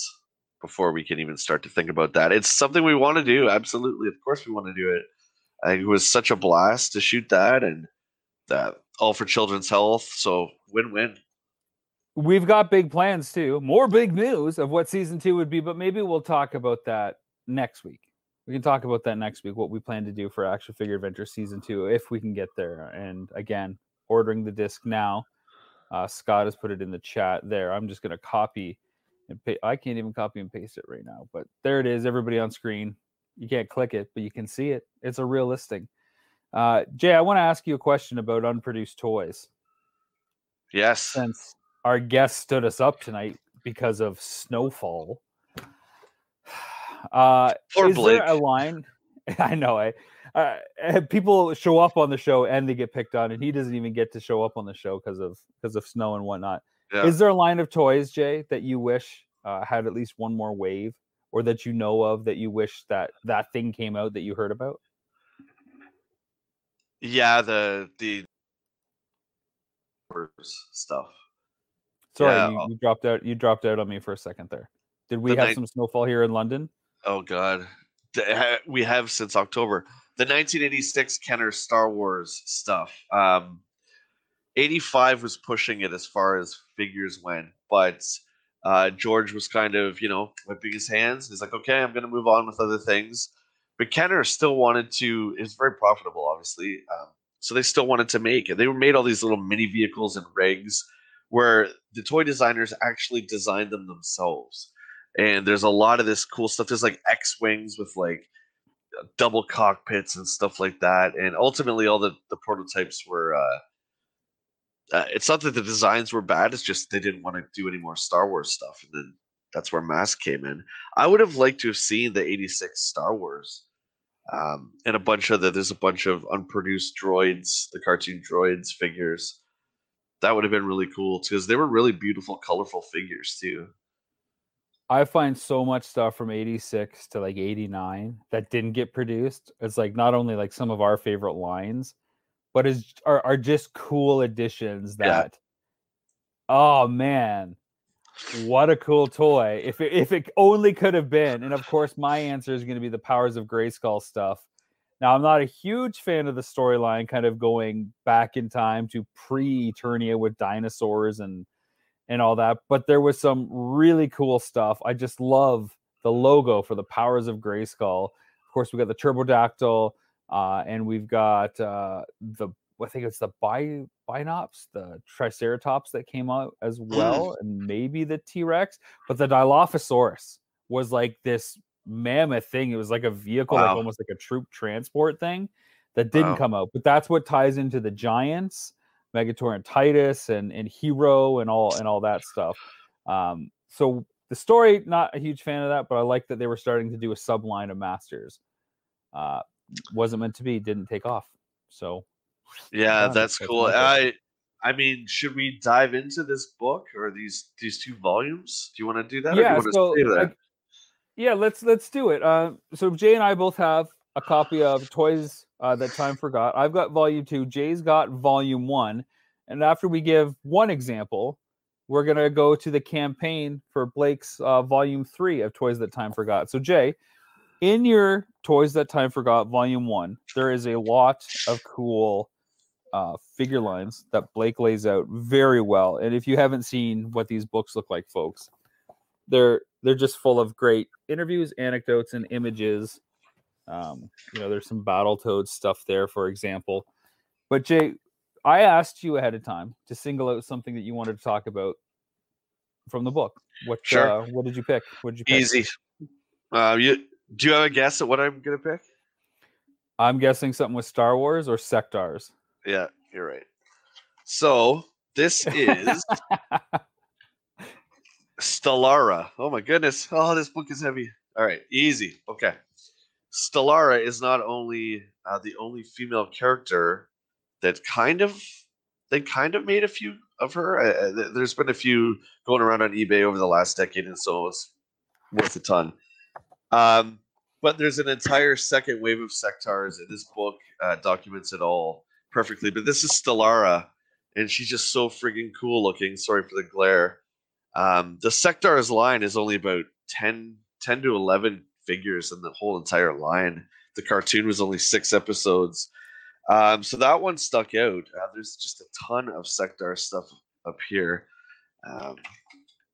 before we can even start to think about that, it's something we want to do. Absolutely, of course, we want to do it. I it was such a blast to shoot that, and that all for children's health. So win-win. We've got big plans too. More big news of what season two would be, but maybe we'll talk about that next week we can talk about that next week. What we plan to do for Action Figure Adventure Season Two, if we can get there. And again, ordering the disc now. Uh, Scott has put it in the chat there. I'm just going to copy and pay. I can't even copy and paste it right now, but there it is. Everybody on screen. You can't click it, but you can see it. It's a real listing. Uh, Jay, I want to ask you a question about unproduced toys. Yes. Since our guest stood us up tonight because of snowfall. Uh, Poor is Blake. there a line? I know. I uh, eh, people show up on the show and they get picked on, and he doesn't even get to show up on the show because of because of snow and whatnot. Yeah. Is there a line of toys, Jay, that you wish uh, had at least one more wave, or that you know of that you wish that that thing came out that you heard about? Yeah, the the stuff. Sorry, yeah. you, you, dropped out. You dropped out on me for a second there. Did we the have night- some snowfall here in London? Oh God, we have since October the 1986 Kenner Star Wars stuff. Um, 85 was pushing it as far as figures went, but uh, George was kind of you know whipping his hands. He's like, okay, I'm going to move on with other things. But Kenner still wanted to. It's very profitable, obviously. Um, so they still wanted to make it. They made all these little mini vehicles and rigs where the toy designers actually designed them themselves. And there's a lot of this cool stuff. There's like X wings with like double cockpits and stuff like that. And ultimately, all the the prototypes were. Uh, uh, it's not that the designs were bad; it's just they didn't want to do any more Star Wars stuff, and then that's where Mask came in. I would have liked to have seen the '86 Star Wars, um, and a bunch of the. There's a bunch of unproduced droids, the cartoon droids figures. That would have been really cool because they were really beautiful, colorful figures too. I find so much stuff from 86 to like 89 that didn't get produced. It's like not only like some of our favorite lines, but is are, are just cool additions that yeah. oh man, what a cool toy. If it, if it only could have been. And of course, my answer is going to be the powers of Grayskull stuff. Now, I'm not a huge fan of the storyline kind of going back in time to pre Eternia with dinosaurs and and all that. But there was some really cool stuff. I just love the logo for the Powers of Grayskull. Of course, we got the Turbodactyl, uh, and we've got uh, the I think it's the Bi Binops, the Triceratops that came out as mm. well, and maybe the T Rex. But the Dilophosaurus was like this mammoth thing. It was like a vehicle, wow. like almost like a troop transport thing that didn't wow. come out. But that's what ties into the giants Megator and Tytus and and He-Ro and all and all that stuff. Um, so the story, not a huge fan of that, but I like that they were starting to do a subline of Masters. Uh, wasn't meant to be, didn't take off. So yeah, that's, that's cool. I I mean, should we dive into this book or these these two volumes? Do you want to do that? Yeah, so, I, yeah, let's let's do it. Uh, so Jay and I both have a copy of Toys uh, That Time Forgot. I've got volume two. Jay's got volume one. And after we give one example, we're going to go to the campaign for Blake's uh, volume three of Toys That Time Forgot. So, Jay, in your Toys That Time Forgot volume one, there is a lot of cool uh, figure lines that Blake lays out very well. And if you haven't seen what these books look like, folks, they're they're just full of great interviews, anecdotes, and images um, you know, there's some Battletoads stuff there, for example. But Jay, I asked you ahead of time to single out something that you wanted to talk about from the book. What sure. uh, what did you pick? What did you pick? Easy. Uh, you do you have a guess at what I'm gonna pick? I'm guessing something with Star Wars or Sectaurs. Yeah, you're right. So this is Stellara. Oh my goodness. Oh, this book is heavy. All right, easy. Okay. Stellara is not only uh, the only female character that kind of they kind of made a few of her. Uh, there's been a few going around on eBay over the last decade, and so it's worth a ton. Um, but there's an entire second wave of Sectaurs, and this book uh, documents it all perfectly. But this is Stellara, and she's just so friggin' cool looking. Sorry for the glare. Um, the Sectaurs line is only about 10, 10 to 11 figures in the whole entire line. The cartoon was only six episodes. Um, so that one stuck out. Uh, there's just a ton of Sectaur stuff up here. Um,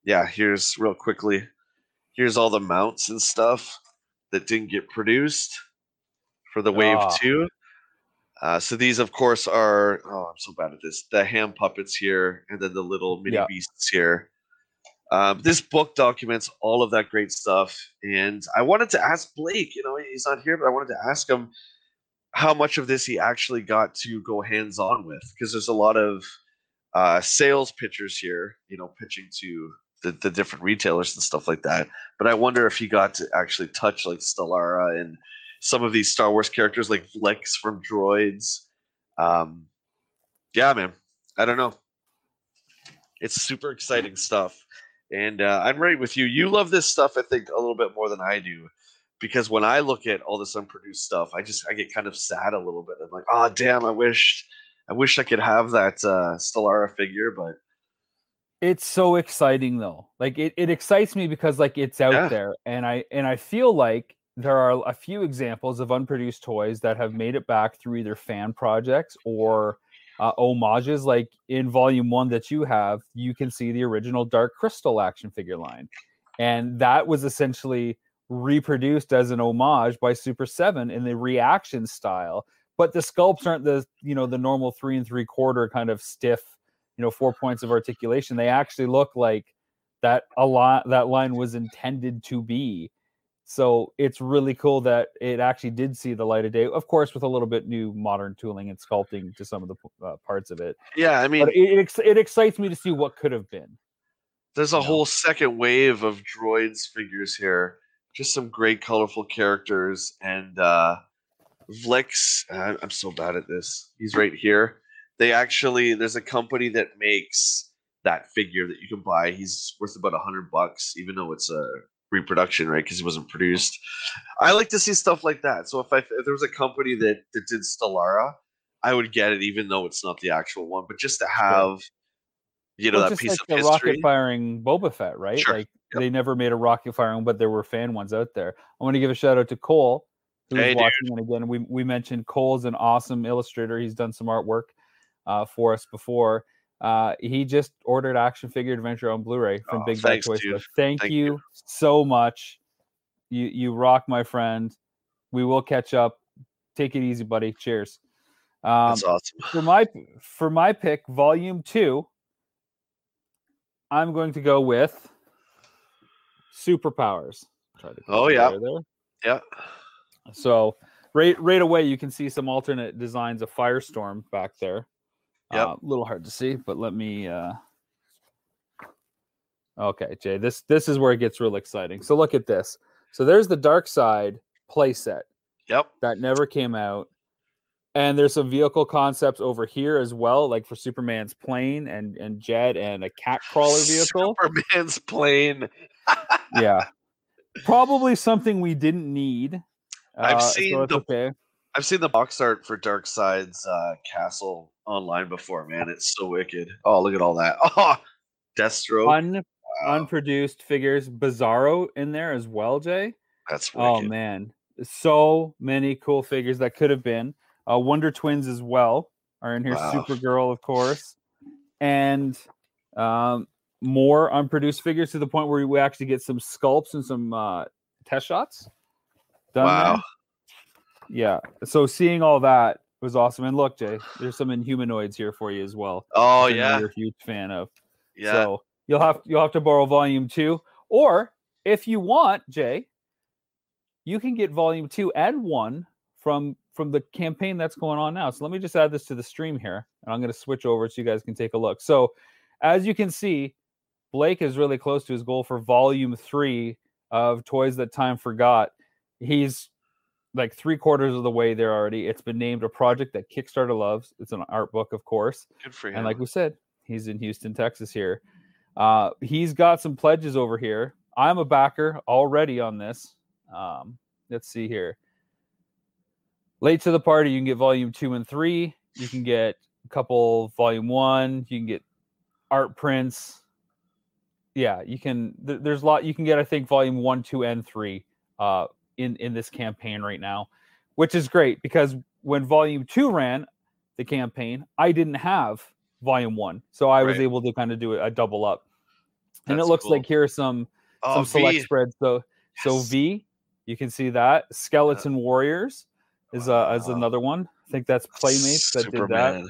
yeah, here's real quickly. Here's all the mounts and stuff that didn't get produced for the Wave oh. 2. Uh, so these, of course, are oh, I'm so bad at this. The ham puppets here, and then the little mini yeah. beasts here. Um, this book documents all of that great stuff, and I wanted to ask Blake. You know, he's not here, but I wanted to ask him how much of this he actually got to go hands on with, because there's a lot of uh, sales pitchers here. You know, pitching to the, the different retailers and stuff like that. But I wonder if he got to actually touch like Stellara and some of these Star Wars characters like Vlix from Droids. Um, yeah, man, I don't know. It's super exciting stuff. And uh, I'm right with you. You love this stuff, I think, a little bit more than I do, because when I look at all this unproduced stuff, I just I get kind of sad a little bit. I'm like, oh damn, I wish I wish I could have that uh, Stellara figure, but it's so exciting though. Like it, it excites me because like it's out yeah. there, and I and I feel like there are a few examples of unproduced toys that have made it back through either fan projects or uh, homages. Like in volume one that you have, you can see the original Dark Crystal action figure line. And that was essentially reproduced as an homage by Super 7 in the reaction style. but the sculpts aren't the you know the normal three and three quarter kind of stiff, you know, four points of articulation. They actually look like that a lot that line was intended to be. So it's really cool that it actually did see the light of day. Of course, with a little bit new modern tooling and sculpting to some of the uh, parts of it. Yeah, I mean, but it, it, it excites me to see what could have been. There's a whole second wave of droids figures here. Just some great, colorful characters, and uh, Vlix. I'm so bad at this. He's right here. They actually, there's a company that makes that figure that you can buy. He's worth about a hundred bucks, even though it's a reproduction, right? Because it wasn't produced. I like to see stuff like that. So if I if there was a company that that did Stellara, I would get it, even though it's not the actual one. But just to have, you know, Well, that piece like of the history. rocket firing Boba Fett, right? Sure. Like Yep. they never made a rocket firing, but there were fan ones out there. I want to give a shout out to Cole, who's Hey, dude. watching. And again, we we mentioned Cole's an awesome illustrator. He's done some artwork uh, for us before. Uh, he just ordered Action Figure Adventure on Blu-ray from Oh, Big Bad Toy. Store. Thank, Thank you, you. so much. You you rock, my friend. We will catch up. Take it easy, buddy. Cheers. Um, That's awesome. for my for my pick, volume two, I'm going to go with superpowers. Try to Oh, yeah. there. Yeah. So right right away, you can see some alternate designs of Firestorm back there. Yep. A little hard to see, but let me. uh Okay, Jay, this this is where it gets real exciting. So look at this. So there's the Darkseid playset Yep. that never came out. And there's some vehicle concepts over here as well, like for Superman's plane and and jet and a cat crawler vehicle. Superman's plane. yeah, probably something we didn't need. I've Uh, seen it's the- okay. I've seen the box art for Darkseid's uh, castle online before, man. It's so wicked. Oh, look at all that. Oh, Deathstroke. Un, Wow, unproduced figures, Bizarro in there as well, Jay. that's wicked. Oh man, so many cool figures that could have been. Uh, Wonder Twins as well are in here. Wow. Supergirl, of course, and um, more unproduced figures to the point where we actually get some sculpts and some uh, test shots. Done there. Yeah. So seeing all that was awesome. And look, Jay, there's some Inhumanoids here for you as well. Oh which I know yeah, you're a huge fan of. yeah. So you'll have you'll have to borrow volume two, or if you want, Jay, you can get volume two and one from from the campaign that's going on now. So let me just add this to the stream here, and I'm going to switch over so you guys can take a look. So as you can see, Blake is really close to his goal for volume three of Toys That Time Forgot. He's like three quarters of the way there already. It's been named a project that Kickstarter loves. It's an art book, of course. Good for him. And like we said, he's in Houston, Texas here. Uh, he's got some pledges over here. I'm a backer already on this. Um, let's see here. Late to the party, you can get volume two and three. You can get a couple volume one. You can get art prints. Yeah, you can. Th- there's a lot you can get. I think volume one, two, and three uh, in in this campaign right now, which is great because when volume two ran the campaign, I didn't have volume one, so I was able to kind of do a, double up. And it looks cool. like here are some oh, some select V. spreads. So so V, you can see that skeleton warriors is uh is another one. I think that's Playmates that did that.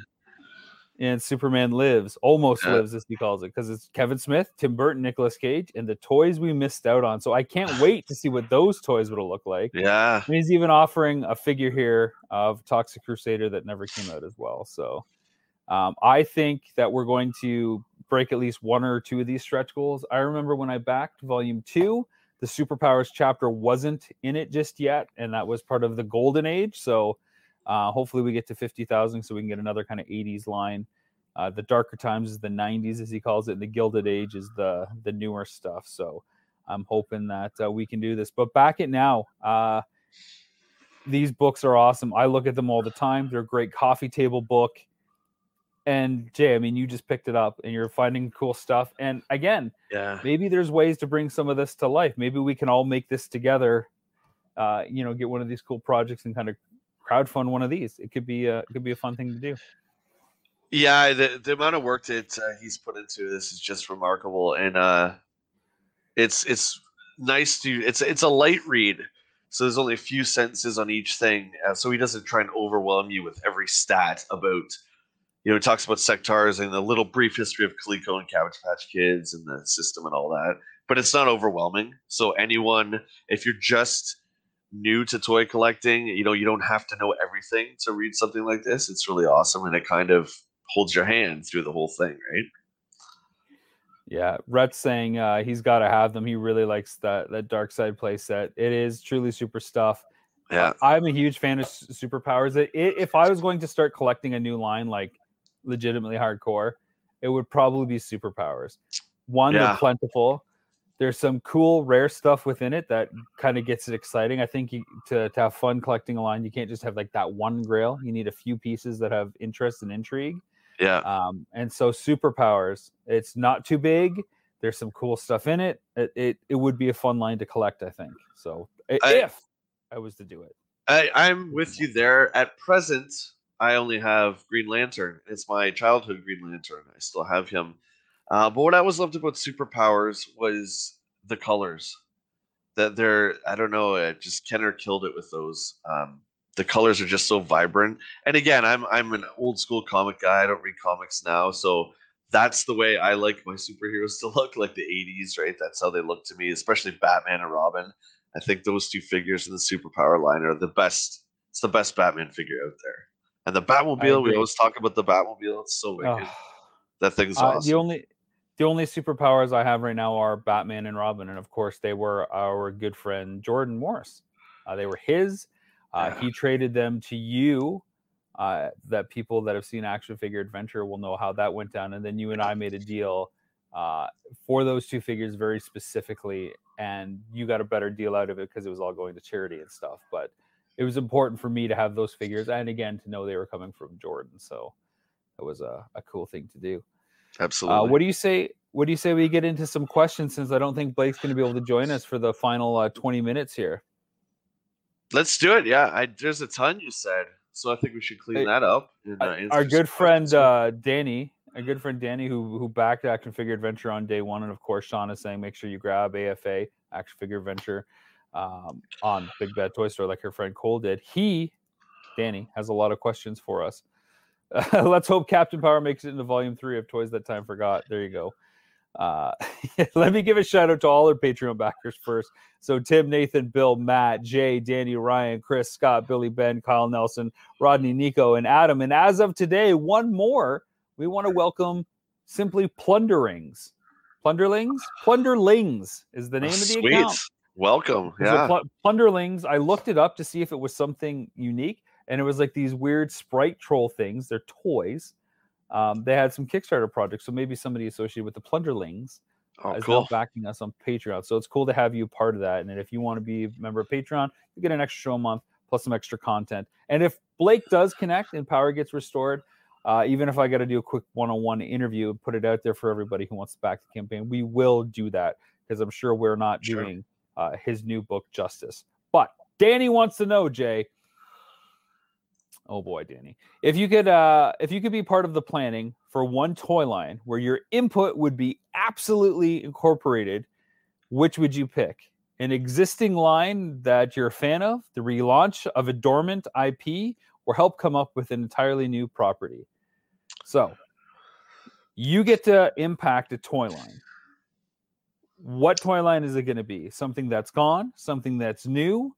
And Superman lives, almost Yeah. lives, as he calls it, because it's Kevin Smith, Tim Burton, Nicolas Cage, and the toys we missed out on. So I can't wait to see what those toys would look like. Yeah. And he's even offering a figure here of Toxic Crusader that never came out as well. So um, I think that we're going to break at least one or two of these stretch goals. I remember when I backed volume two, the superpowers chapter wasn't in it just yet, and that was part of the golden age. So uh, hopefully we get to 50,000 so we can get another kind of 80s line. Uh, the darker times is the 90s, as he calls it, and the gilded age is the the newer stuff. So I'm hoping that uh, we can do this. But back it now. Uh, these books are awesome. I look at them all the time. They're a great coffee table book. And Jay, I mean, you just picked it up and you're finding cool stuff. And again, Yeah. maybe there's ways to bring some of this to life. Maybe we can all make this together. Uh, you know, get one of these cool projects and kind of crowdfund one of these. It could be a it could be a fun thing to do. Yeah, the the amount of work that uh, he's put into this is just remarkable, and uh, it's it's nice to it's it's a light read So there's only a few sentences on each thing, uh, so he doesn't try and overwhelm you with every stat about. You know, he talks about Sectaurs and the little brief history of Coleco and Cabbage Patch Kids and the system and all that, but it's not overwhelming. So anyone, if you're just new to toy collecting, you know, you don't have to know everything to read something like this. It's really awesome, and it kind of holds your hand through the whole thing, right? Yeah, Rhett's saying uh, he's got to have them. He really likes that that Darkseid play set. It is truly super stuff. Yeah, I'm a huge fan of superpowers. It, it, if I was going to start collecting a new line, like legitimately hardcore, it would probably be superpowers. One, yeah. they're plentiful. There's some cool rare stuff within it that kind of gets it exciting. I think you, to to have fun collecting a line, you can't just have like that one grail. You need a few pieces that have interest and intrigue. Yeah. Um, and so superpowers, it's not too big. There's some cool stuff in it. It it, it would be a fun line to collect, I think. So I, if I was to do it. I, I'm with you there. At present, I only have Green Lantern. It's my childhood Green Lantern. I still have him. Uh, but what I always loved about superpowers was the colors. That they're, I don't know, just Kenner killed it with those. Um, the colors are just so vibrant. And again, I'm I'm an old school comic guy. I don't read comics now, so that's the way I like my superheroes to look, like the '80s, right? That's how they look to me, especially Batman and Robin. I think those two figures in the superpower line are the best. It's the best Batman figure out there. And the Batmobile, we always talk about the Batmobile. It's so wicked. Oh. That thing's uh, awesome. The only the only superpowers I have right now are Batman and Robin, and of course they were our good friend Jordan Morris. Uh, they were his uh, He traded them to you. Uh, that people that have seen Action Figure Adventure will know how that went down. And then you and I made a deal uh, for those two figures very specifically, and you got a better deal out of it because it was all going to charity and stuff. But it was important for me to have those figures, and again to know they were coming from Jordan. So that was a, a cool thing to do. Uh, Absolutely. Uh, what do you say? What do you say we get into some questions since I don't think Blake's going to be able to join us for the final uh, 20 minutes here? Let's do it. Yeah, I, there's a ton you said, so I think we should clean hey, that up. And, uh, our good friend uh, Danny, our good friend Danny, who who backed Action Figure Adventure on day one, and of course Sean is saying make sure you grab AFA Action Figure Adventure um, on Big Bad Toy Store, like her friend Cole did. He, Danny, has a lot of questions for us. Uh, let's hope Captain Power makes it into Volume Three of Toys That Time Forgot. There you go. Uh, let me give a shout out to all our Patreon backers first. So Tim, Nathan, Bill, Matt, Jay, Danny, Ryan, Chris, Scott, Billy, Ben, Kyle Nelson, Rodney, Nico, and Adam. And as of today, one more. We want to welcome simply Plunderings. Plunderlings? Plunderlings is the name of the Sweet. account. Welcome. Yeah. Plunderlings. I looked it up to see if it was something unique, and it was like these weird sprite troll things. They're toys um, they had some Kickstarter projects, so maybe somebody associated with the Plunderlings oh, is cool. now backing us on Patreon. So it's cool to have you part of that. And if you want to be a member of Patreon, you get an extra show a month plus some extra content. And if Blake does connect and power gets restored, uh, even if I got to do a quick one-on-one interview and put it out there for everybody who wants to back the campaign, we will do that because I'm sure we're not sure. doing uh, his new book justice. But Danny wants to know, Jay, Oh boy, Danny. If you could uh if you could be part of the planning for one toy line where your input would be absolutely incorporated, which would you pick? An existing line that you're a fan of, the relaunch of a dormant IP, or help come up with an entirely new property? So you get to impact a toy line. What toy line is it going to be? Something that's gone, something that's new?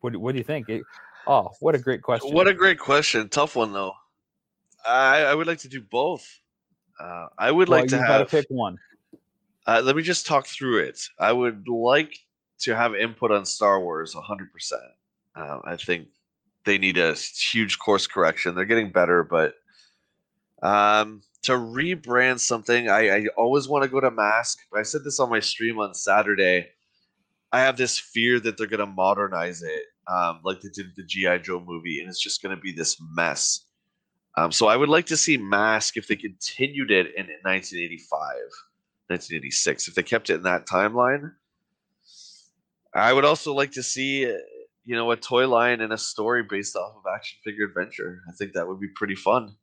What, what do you think? It, Oh, what a great question! What a great question. Tough one though. I, I would like to do both. Uh, I would well, like to have. to pick one. Uh, let me just talk through it. I would like to have input on Star Wars 100%. Uh, I think they need a huge course correction. They're getting better, but um, to rebrand something, I, I always want to go to Mask. I said this on my stream on Saturday. I have this fear that they're going to modernize it um, like they did the GI Joe movie, and it's just going to be this mess. Um, so I would like to see Mask if they continued it in 1985, 1986. If they kept it in that timeline, I would also like to see, you know, a toy line and a story based off of action figure adventure. I think that would be pretty fun.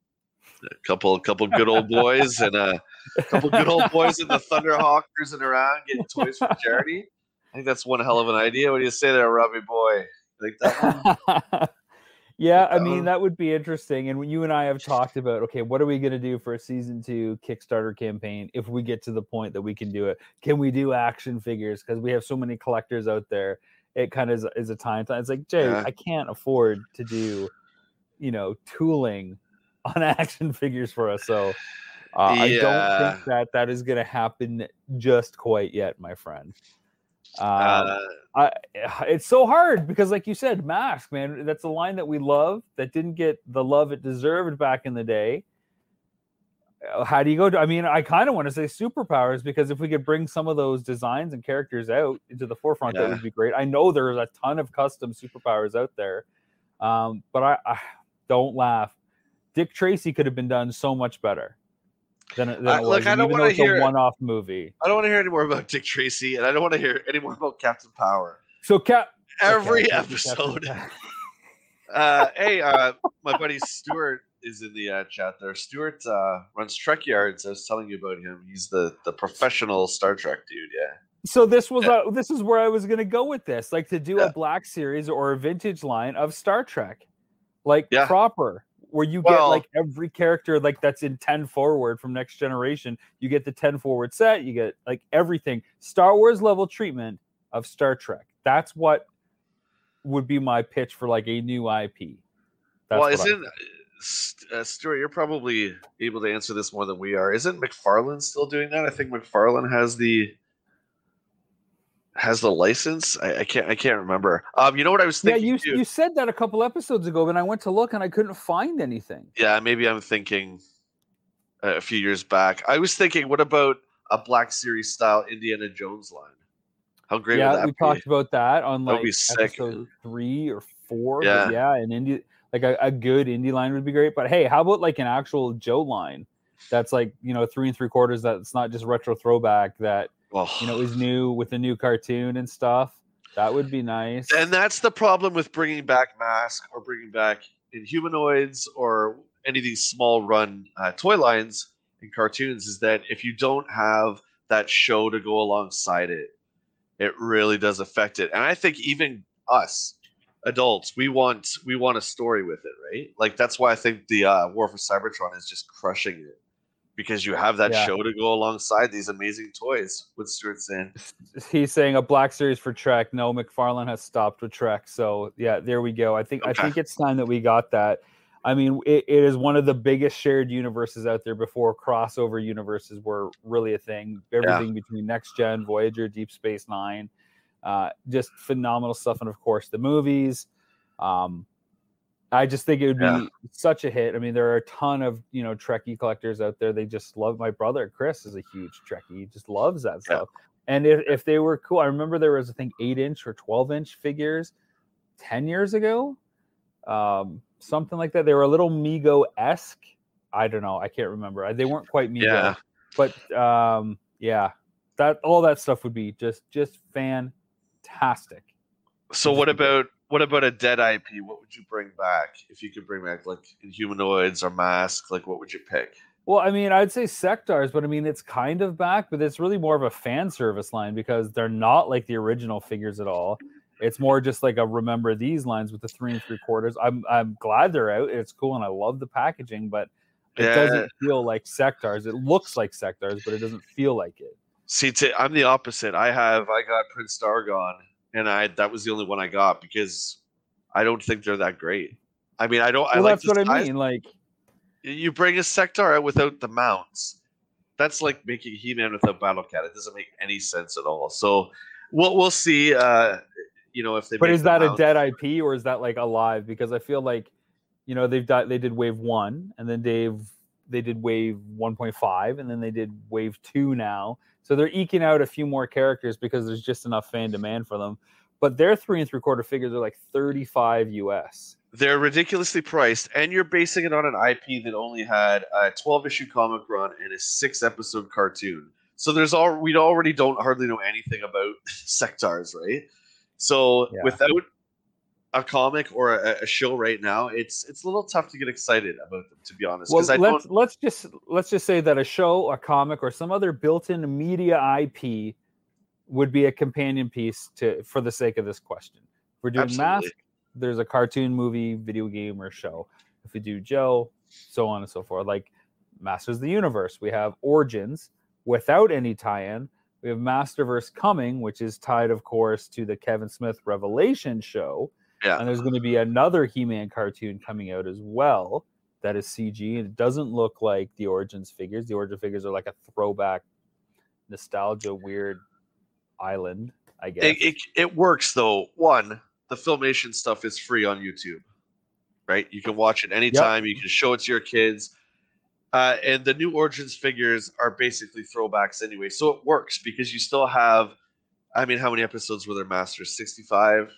A couple, a couple good old boys and a couple good old boys in the Thunderhawk cruising around getting toys for charity. I think that's one hell of an idea. What do you say there, Robbie boy? Like that yeah, I mean that would be interesting. And you and I have talked about okay, what are we going to do for a season two Kickstarter campaign if we get to the point that we can do it? Can we do action figures? Because we have so many collectors out there. It kind of is, is a time. It's like Jay, yeah. I can't afford to do, you know, tooling on action figures for us. So uh, yeah. I don't think that that is going to happen just quite yet, my friend. Um, uh, I, it's so hard because, like you said, Mask, man, that's a line that we love that didn't get the love it deserved back in the day. Uh, how do you go to? I mean, I kind of want to say superpowers because if we could bring some of those designs and characters out into the forefront, yeah. that would be great. I know there's a ton of custom superpowers out there, um, but I, I don't laugh. Dick Tracy could have been done so much better than, than I, look, I don't want to hear a one-off movie. I don't want to hear any more about Dick Tracy, and I don't want to hear any more about Captain Power. So, Cap, every okay, episode. uh, hey, uh, my buddy Stuart is in the uh, chat there. Stuart uh, runs Trek Yards. I was telling you about him. He's the the professional Star Trek dude. Yeah. So this was yeah. this is where I was going to go with this, like to do yeah. a black series or a vintage line of Star Trek, like yeah. proper where you well, get like every character like that's in 10 forward from next generation you get the 10 forward set you get like everything star wars level treatment of star trek that's what would be my pitch for like a new ip that's well isn't uh, Stuart, you're probably able to answer this more than we are. Isn't McFarlane still doing that? I think McFarlane has the has the license. I, I, can't I can't remember. Um, you know what I was thinking? Yeah, you too? you said that a couple episodes ago, but I went to look and I couldn't find anything. Yeah, maybe I'm thinking a few years back. I was thinking, what about a Black Series style Indiana Jones line? How great yeah, we be? talked about that on like episode three or four. Yeah, yeah, an indie like a, a good indie line would be great. But hey, how about like an actual Joe line? That's like you know three and three quarters. That's not just retro throwback. That well, you know, is new with the new cartoon and stuff. That would be nice. And that's the problem with bringing back Mask or bringing back Inhumanoids or any of these small run uh, toy lines and cartoons is that if you don't have that show to go alongside it, it really does affect it. And I think even us adults, we want we want a story with it, right? Like that's why I think the uh, War for Cybertron is just crushing it because you have that yeah. show to go alongside these amazing toys. What Stuart saying? He's saying a black series for Trek. No, McFarlane has stopped with Trek. So yeah, there we go. I think okay. I think it's time that we got that. I mean, it, it is one of the biggest shared universes out there before crossover universes were really a thing. Everything yeah. between Next Gen, Voyager, Deep Space Nine, uh, just phenomenal stuff, and of course the movies. Um, I just think it would be yeah. such a hit. I mean, there are a ton of you know Trekkie collectors out there. They just love. My brother Chris is a huge Trekkie. He just loves that yeah. stuff. And if, if they were cool, I remember there was I think eight inch or twelve inch figures ten years ago, um, something like that. They were a little Mego esque. I don't know. I can't remember. They weren't quite Mego, yeah. but um, yeah, that all that stuff would be just just fantastic. So what about what about a dead IP? What would you bring back if you could bring back like humanoids or mask? Like, what would you pick? Well, I mean, I'd say Sectaurs, but I mean, it's kind of back, but it's really more of a fan service line because they're not like the original figures at all. It's more just like a remember these lines with the three and three quarters. I'm I'm glad they're out. It's cool and I love the packaging, but it yeah. doesn't feel like Sectaurs. It looks like Sectaurs, but it doesn't feel like it. See, i I'm the opposite. I have I got Prince Dargon and I that was the only one I got because I don't think they're that great. I mean, I don't. Well, I like that's what I mean. Like, you bring a Sectaur out without the mounts. That's like making He-Man without Battle Cat. It doesn't make any sense at all. So we'll we'll see. Uh, you know if they. But is that a dead IP or is that like alive? Because I feel like, you know, they've done they did Wave One and then Dave they did Wave 1.5 and then they did Wave Two now. So they're eking out a few more characters because there's just enough fan demand for them. But their three and three quarter figures are like 35 US. They're ridiculously priced, and you're basing it on an IP that only had a 12 issue comic run and a six episode cartoon. So there's all we already don't hardly know anything about Sectaurs right? So yeah. without a comic or a, a, show right now, it's it's a little tough to get excited about them, to be honest. Well, let's let's just let's just say that a show, a comic, or some other built-in media IP would be a companion piece to for the sake of this question. If we're doing Absolutely. Mask, there's a cartoon, movie, video game, or show. If we do Joe, so on and so forth. Like Masters of the Universe, we have Origins without any tie-in. We have Masterverse coming, which is tied, of course, to the Kevin Smith Revelation show. Yeah. And there's going to be another He-Man cartoon coming out as well that is CG, and it doesn't look like the Origins figures. The Origin figures are like a throwback, nostalgia, weird island, I guess. It, it, it works though. One, the filmation stuff is free on YouTube, right? You can watch it anytime. You can show it to your kids. Uh, and the new Origins figures are basically throwbacks anyway. So it works because you still have, I mean, how many episodes were there, Masters? 65,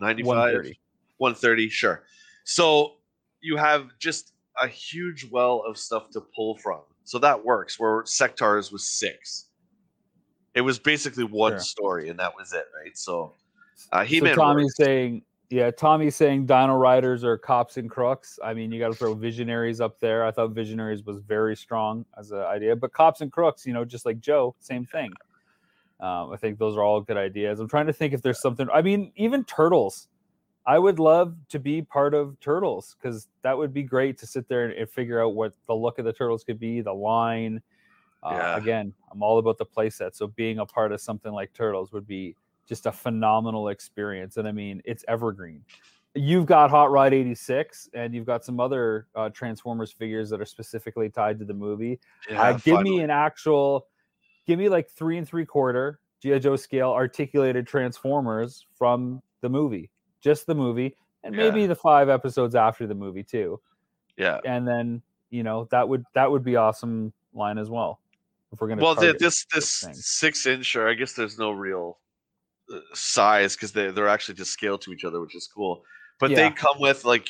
95, 130. 130, sure. So you have just a huge well of stuff to pull from. So that works. Where Sectaurs was six. It was basically one Sure. story, and that was it, right? So uh, He-Man Tommy's works. saying, yeah, Tommy's saying Dino Riders are cops and crooks. I mean, you got to throw Visionaries up there. I thought Visionaries was very strong as an idea, but cops and crooks, you know, just like Joe, same thing. Um, I think those are all good ideas. I'm trying to think if there's something. I mean, even Turtles. I would love to be part of Turtles because that would be great to sit there and, and figure out what the look of the Turtles could be, the line. Uh, Yeah. Again, I'm all about the playset, so being a part of something like Turtles would be just a phenomenal experience. And I mean, it's evergreen. You've got Hot Rod 86, and you've got some other uh, Transformers figures that are specifically tied to the movie. Yeah, uh, give finally. me an actual, give me like three and three quarter GI Joe scale articulated Transformers from the movie, just the movie, and maybe the five episodes after the movie too. yeah. And then you know that would that would be awesome line as well. If we're gonna Well, the, this this thing. six inch, or I guess there's no real uh, size because they they're actually just scaled to each other, which is cool. But Yeah. they come with like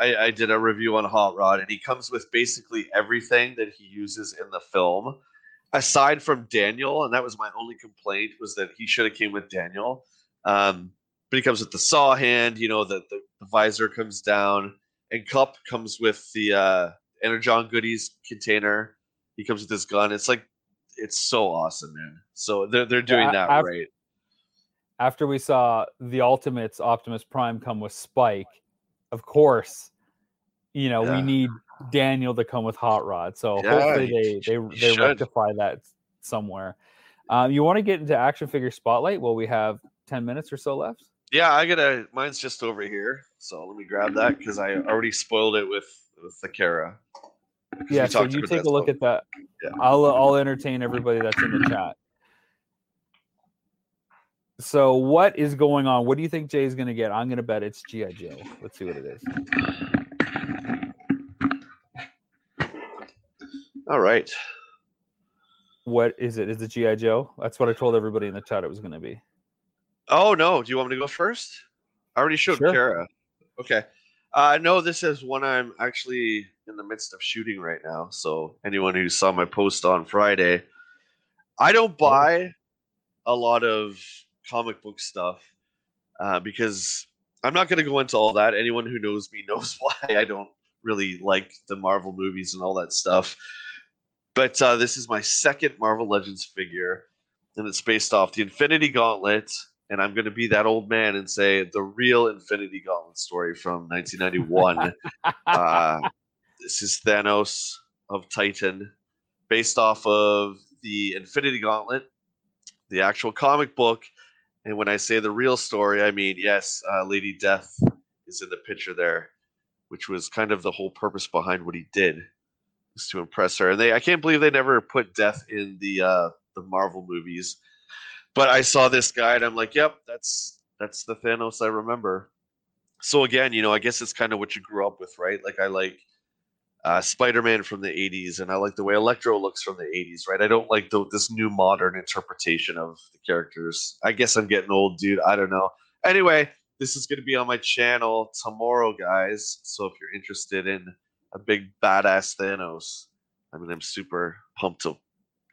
I, I did a review on Hot Rod, and he comes with basically everything that he uses in the film, aside from Daniel, and that was my only complaint was that he should have came with Daniel. Um, but he comes with the saw hand, you know, the, the, the visor comes down, and Kup comes with the uh, Energon goodies container. He comes with his gun. It's like it's so awesome, man. So they're they're doing I- that I've- right. after we saw the Ultimates Optimus Prime come with Spike, of course, you know Yeah. we need Daniel to come with Hot Rod. So Yeah, hopefully he- they they they should. rectify that somewhere. Um, you want to get into action figure spotlight? Well, we have ten minutes or so left. Yeah, I gotta. Mine's just over here, so let me grab that because I already spoiled it with with the Kara. Yeah, so you take a look at that. Yeah. I'll I'll entertain everybody that's in the chat. So what is going on? What do you think Jay's going to get? I'm going to bet it's GI Joe. Let's see what it is. All right. What is it? Is it GI Joe? That's what I told everybody in the chat it was going to be. Oh no! Do you want me to go first? I already showed Sure. Kara. Okay. Uh, no, this is one I'm actually in the midst of shooting right now. So anyone who saw my post on Friday, I don't buy a lot of comic book stuff uh, because I'm not going to go into all that. Anyone who knows me knows why I don't really like the Marvel movies and all that stuff. But uh, this is my second Marvel Legends figure, and it's based off the Infinity Gauntlet. And I'm going to be that old man and say the real Infinity Gauntlet story from 1991. uh, this is Thanos of Titan, based off of the Infinity Gauntlet, the actual comic book. And when I say the real story, I mean, yes, uh, Lady Death is in the picture there, which was kind of the whole purpose behind what he did, to impress her. And they, I can't believe they never put Death in the uh, the Marvel movies. But I saw this guy, and I'm like, yep, that's that's the Thanos I remember. So again, you know, I guess it's kind of what you grew up with, right? Like I like uh, Spider-Man from the '80s, and I like the way Electro looks from the '80s, right? I don't like the, this new modern interpretation of the characters. I guess I'm getting old, dude. I don't know. Anyway, this is going to be on my channel tomorrow, guys. So if you're interested in a big badass Thanos, I mean, I'm super pumped to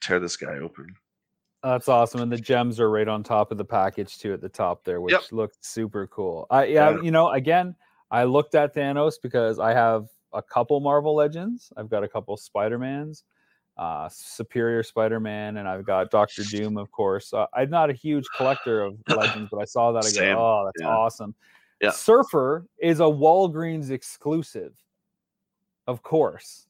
tear this guy open. That's awesome, and the gems are right on top of the package too, at the top there, which Yep. looked super cool. I yeah, Yeah. you know, again, I looked at Thanos because I have a couple Marvel Legends. I've got a couple Spider Mans. uh, Superior Spider-Man, and I've got Doctor Doom, of course. Uh, I'm not a huge collector of Legends, but I saw that I go, oh, that's Yeah. awesome. Yeah. Surfer is a Walgreens exclusive, of course.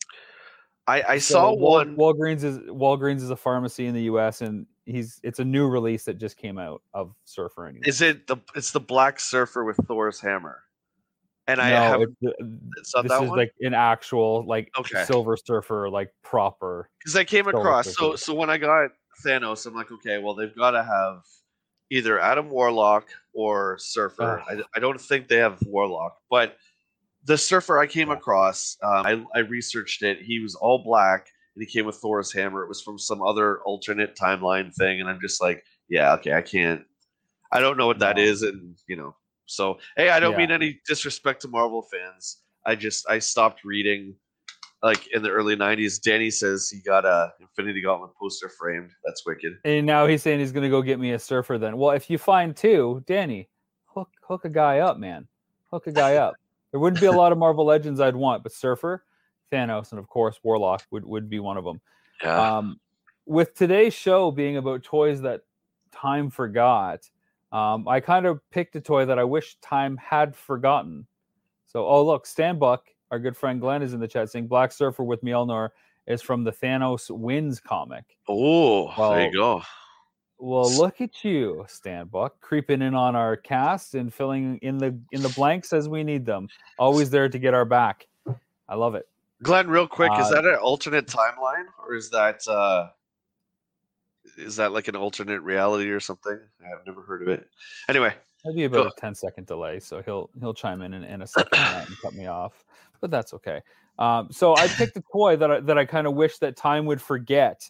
I, I So saw Wal- one. Walgreens is Walgreens is a pharmacy in the U.S. and he's it's a new release that just came out of Surfer. Anyway. Is it the? It's the Black Surfer with Thor's hammer. And I no, have. it's It's this is one. like an actual like Okay. Silver Surfer, like proper. because I came Silver across so Surfer. so when I got Thanos, I'm like, okay, well they've got to have either Adam Warlock or Surfer. I, I don't think they have Warlock, but the Surfer I came Yeah. across, um, I, I researched it. He was all black and he came with Thor's hammer. It was from some other alternate timeline thing, and I'm just like, yeah, okay, I can't. I don't know what that No. is, and you know, so hey, I don't Yeah. mean any disrespect to Marvel fans. I just I stopped reading like in the early 90s danny says he got a infinity gauntlet poster framed that's wicked And now he's saying he's gonna go get me a Surfer. Then, well, if you find two, Danny, hook hook a guy up, man. Hook a guy up. There wouldn't be a lot of Marvel Legends I'd want, but Surfer, Thanos, and of course Warlock would would be one of them. yeah um, with today's show being about toys that time forgot, um, I kind of picked a toy that I wish time had forgotten. So, oh look, Stan Buck, our good friend Glenn, is in the chat saying Black Surfer with Mjolnir is from the Thanos Wins comic. oh there you go Well, look at you, Stan Buck, creeping in on our cast and filling in the in the blanks as we need them. Always there to get our back. I love it. glenn real quick is Uh, that an alternate timeline or is that uh is that like an alternate reality or something i've never heard of it anyway Maybe about Go- a 10 second delay, so he'll he'll chime in in, in a second and cut me off, but that's okay. Um, so I picked a toy that I, that I kind of wish that time would forget.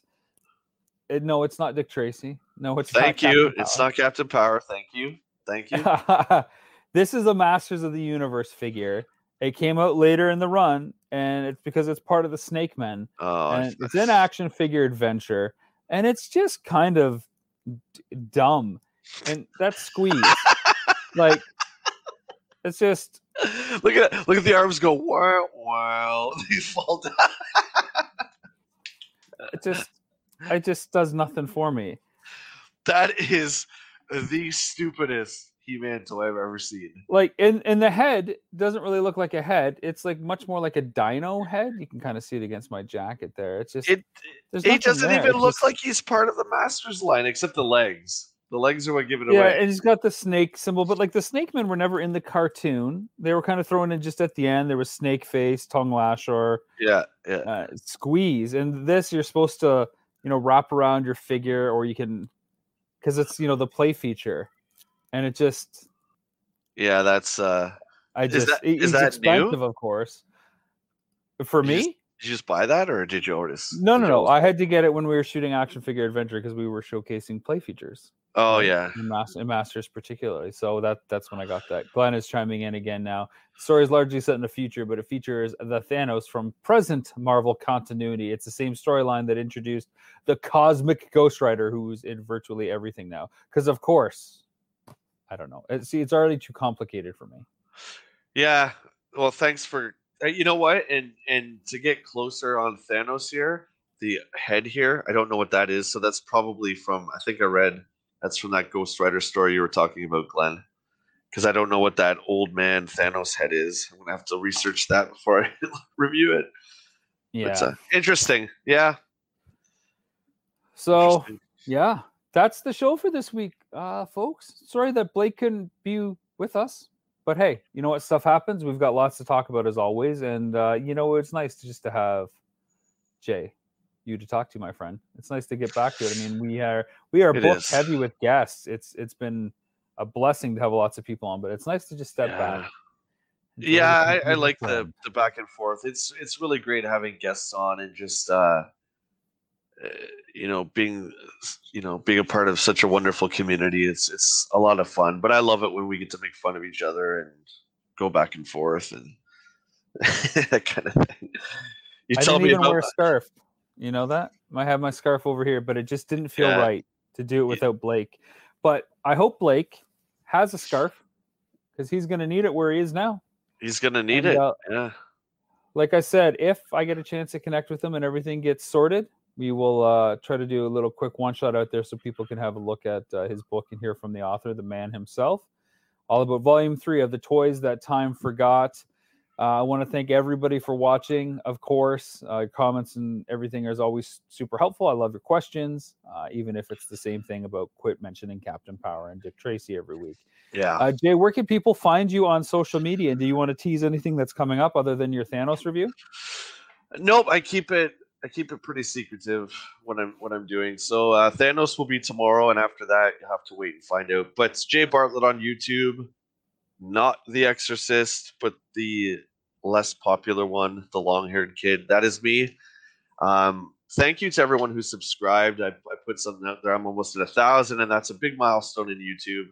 Uh, no, it's not Dick Tracy. No, it's thank not you. Captain it's not captain power. Thank you. Thank you. This is a Masters of the Universe figure. It came out later in the run, and it's because it's part of the Snake Men, oh and it's an action figure adventure, and it's just kind of d- dumb, and that's squeeze. like, it's just look at look at the arms go wow wow. They fall down. It just it just does nothing for me. That is the stupidest He-Man toy I've ever seen. Like in in the head doesn't really look like a head. It's like much more like a dino head. You can kind of see it against my jacket there. It's just It he doesn't there. even It's look just- like he's part of the Masters line, except the legs. The legs are what give it yeah, away. Yeah, and he's got the snake symbol, but like the snake men were never in the cartoon. They were kind of thrown in just at the end. There was snake face, tongue lash, or Yeah, yeah. uh, squeeze. And this you're supposed to, you know, wrap around your figure, or you can, because it's you know the play feature, and it just Yeah, that's uh I Is just that- it- is it's that new? expensive, of course. For You me, just- did you just buy that or did you order? no, no, no. I had to get it when we were shooting Action Figure Adventure because we were showcasing play features. Oh yeah. in, in Masters particularly. So that that's when I got that. Glenn is chiming in again now. The story is largely set in the future, but it features the Thanos from present Marvel continuity. It's the same storyline that introduced the cosmic Ghost Rider, who's in virtually everything now. Because of course, I don't know. See, it's already too complicated for me. Yeah. Well, thanks for uh, you know what? And and to get closer on Thanos here, the head here, I don't know what that is. So that's probably from I think I read that's from that Ghost Rider story you were talking about, Glenn. Because I don't know what that old man Thanos head is. I'm gonna have to research that before I review it. Yeah. It's, uh, interesting. Yeah. so interesting. yeah, that's the show for this week, uh, folks. Sorry that Blake couldn't be with us, but hey, you know what? Stuff happens. We've got lots to talk about as always, and uh, you know it's nice to just to have Jay, you to talk to, my friend. It's nice to get back to it. I mean, we are we are It booked is. heavy with guests. It's it's been a blessing to have lots of people on, but it's nice to just step Yeah. back. yeah I, I like the, the back and forth it's it's really great having guests on and just uh uh, you know being you know being a part of such a wonderful community it's it's a lot of fun but i love it when we get to make fun of each other and go back and forth and that kind of thing you I tell me about wear a scarf. You know that? I have my scarf over here, but it just didn't feel Yeah. right to do it without Blake. But I hope Blake has a scarf because he's going to need it where he is now. he's gonna need And, it uh, yeah Like I said, if I get a chance to connect with him and everything gets sorted, we will uh, try to do a little quick one shot out there so people can have a look at uh, his book and hear from the author, the man himself. All about volume three of The Toys That Time Forgot. Uh, I want to thank everybody for watching. Of course, uh, comments and everything is always super helpful. I love your questions, uh, even if it's the same thing about quit mentioning Captain Power and Dick Tracy every week. Yeah. Uh, Jay, where can people find you on social media? And do you want to tease anything that's coming up other than your Thanos review? Nope, I keep it. I keep it pretty secretive what I'm what I'm doing. So uh, Thanos will be tomorrow, and after that, you have to wait and find out. But it's Jay Bartlett on YouTube, not The Exorcist, but the less popular one, the long-haired kid. That is me. Um, thank you to everyone who subscribed. I, I put something out there. I'm almost at a thousand, and that's a big milestone in YouTube.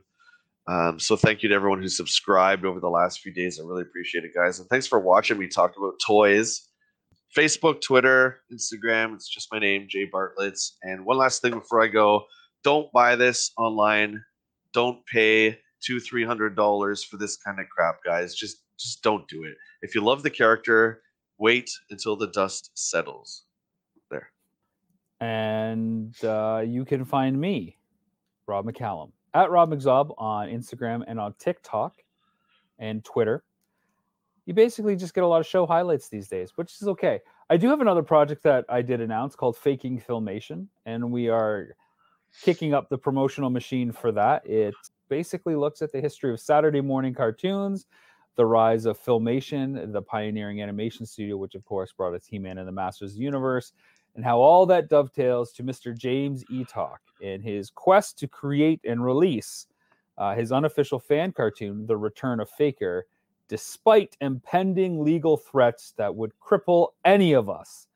Um, so thank you to everyone who subscribed over the last few days. I really appreciate it, guys. And thanks for watching me talk about toys. Facebook, Twitter, Instagram. It's just my name, Jay Bartlett's. And one last thing before I go: don't buy this online. Don't pay two, three hundred dollars for this kind of crap, guys. Just, just don't do it. If you love the character, wait until the dust settles. There. And uh, you can find me, Rob McCallum, at Rob McZob on Instagram and on TikTok and Twitter. You basically just get a lot of show highlights these days, which is okay. I do have another project that I did announce called Faking Filmation, and we are kicking up the promotional machine for that. It basically looks at the history of Saturday morning cartoons, the rise of Filmation, the pioneering animation studio, which of course brought us He-Man and the Masters of the Universe, and how all that dovetails to Mr. James Eatock in his quest to create and release uh, his unofficial fan cartoon, The Return of Faker, despite impending legal threats that would cripple any of us.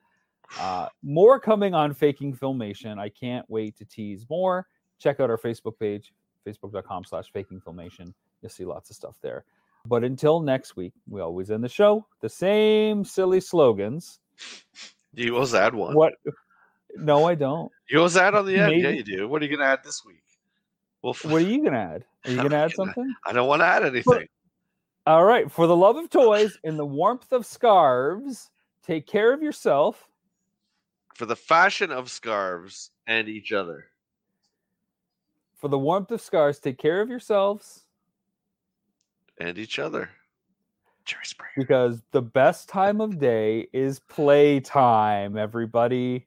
Uh, more coming on Faking Filmation. I can't wait to tease more. Check out our Facebook page, facebook.com slash faking filmation. You'll see lots of stuff there. But until next week, we always end the show the same silly slogans. You always add one. What? No, I don't. You always add on the end. Yeah, you do. What are you going to add this week? Well, f- What are you gonna add? Are you gonna add something? I don't want to add anything. All right. For the love of toys, in the warmth of scarves, take care of yourself. For the fashion of scarves and each other. For the warmth of scars, take care of yourselves And each other. Because the best time of day is playtime, everybody.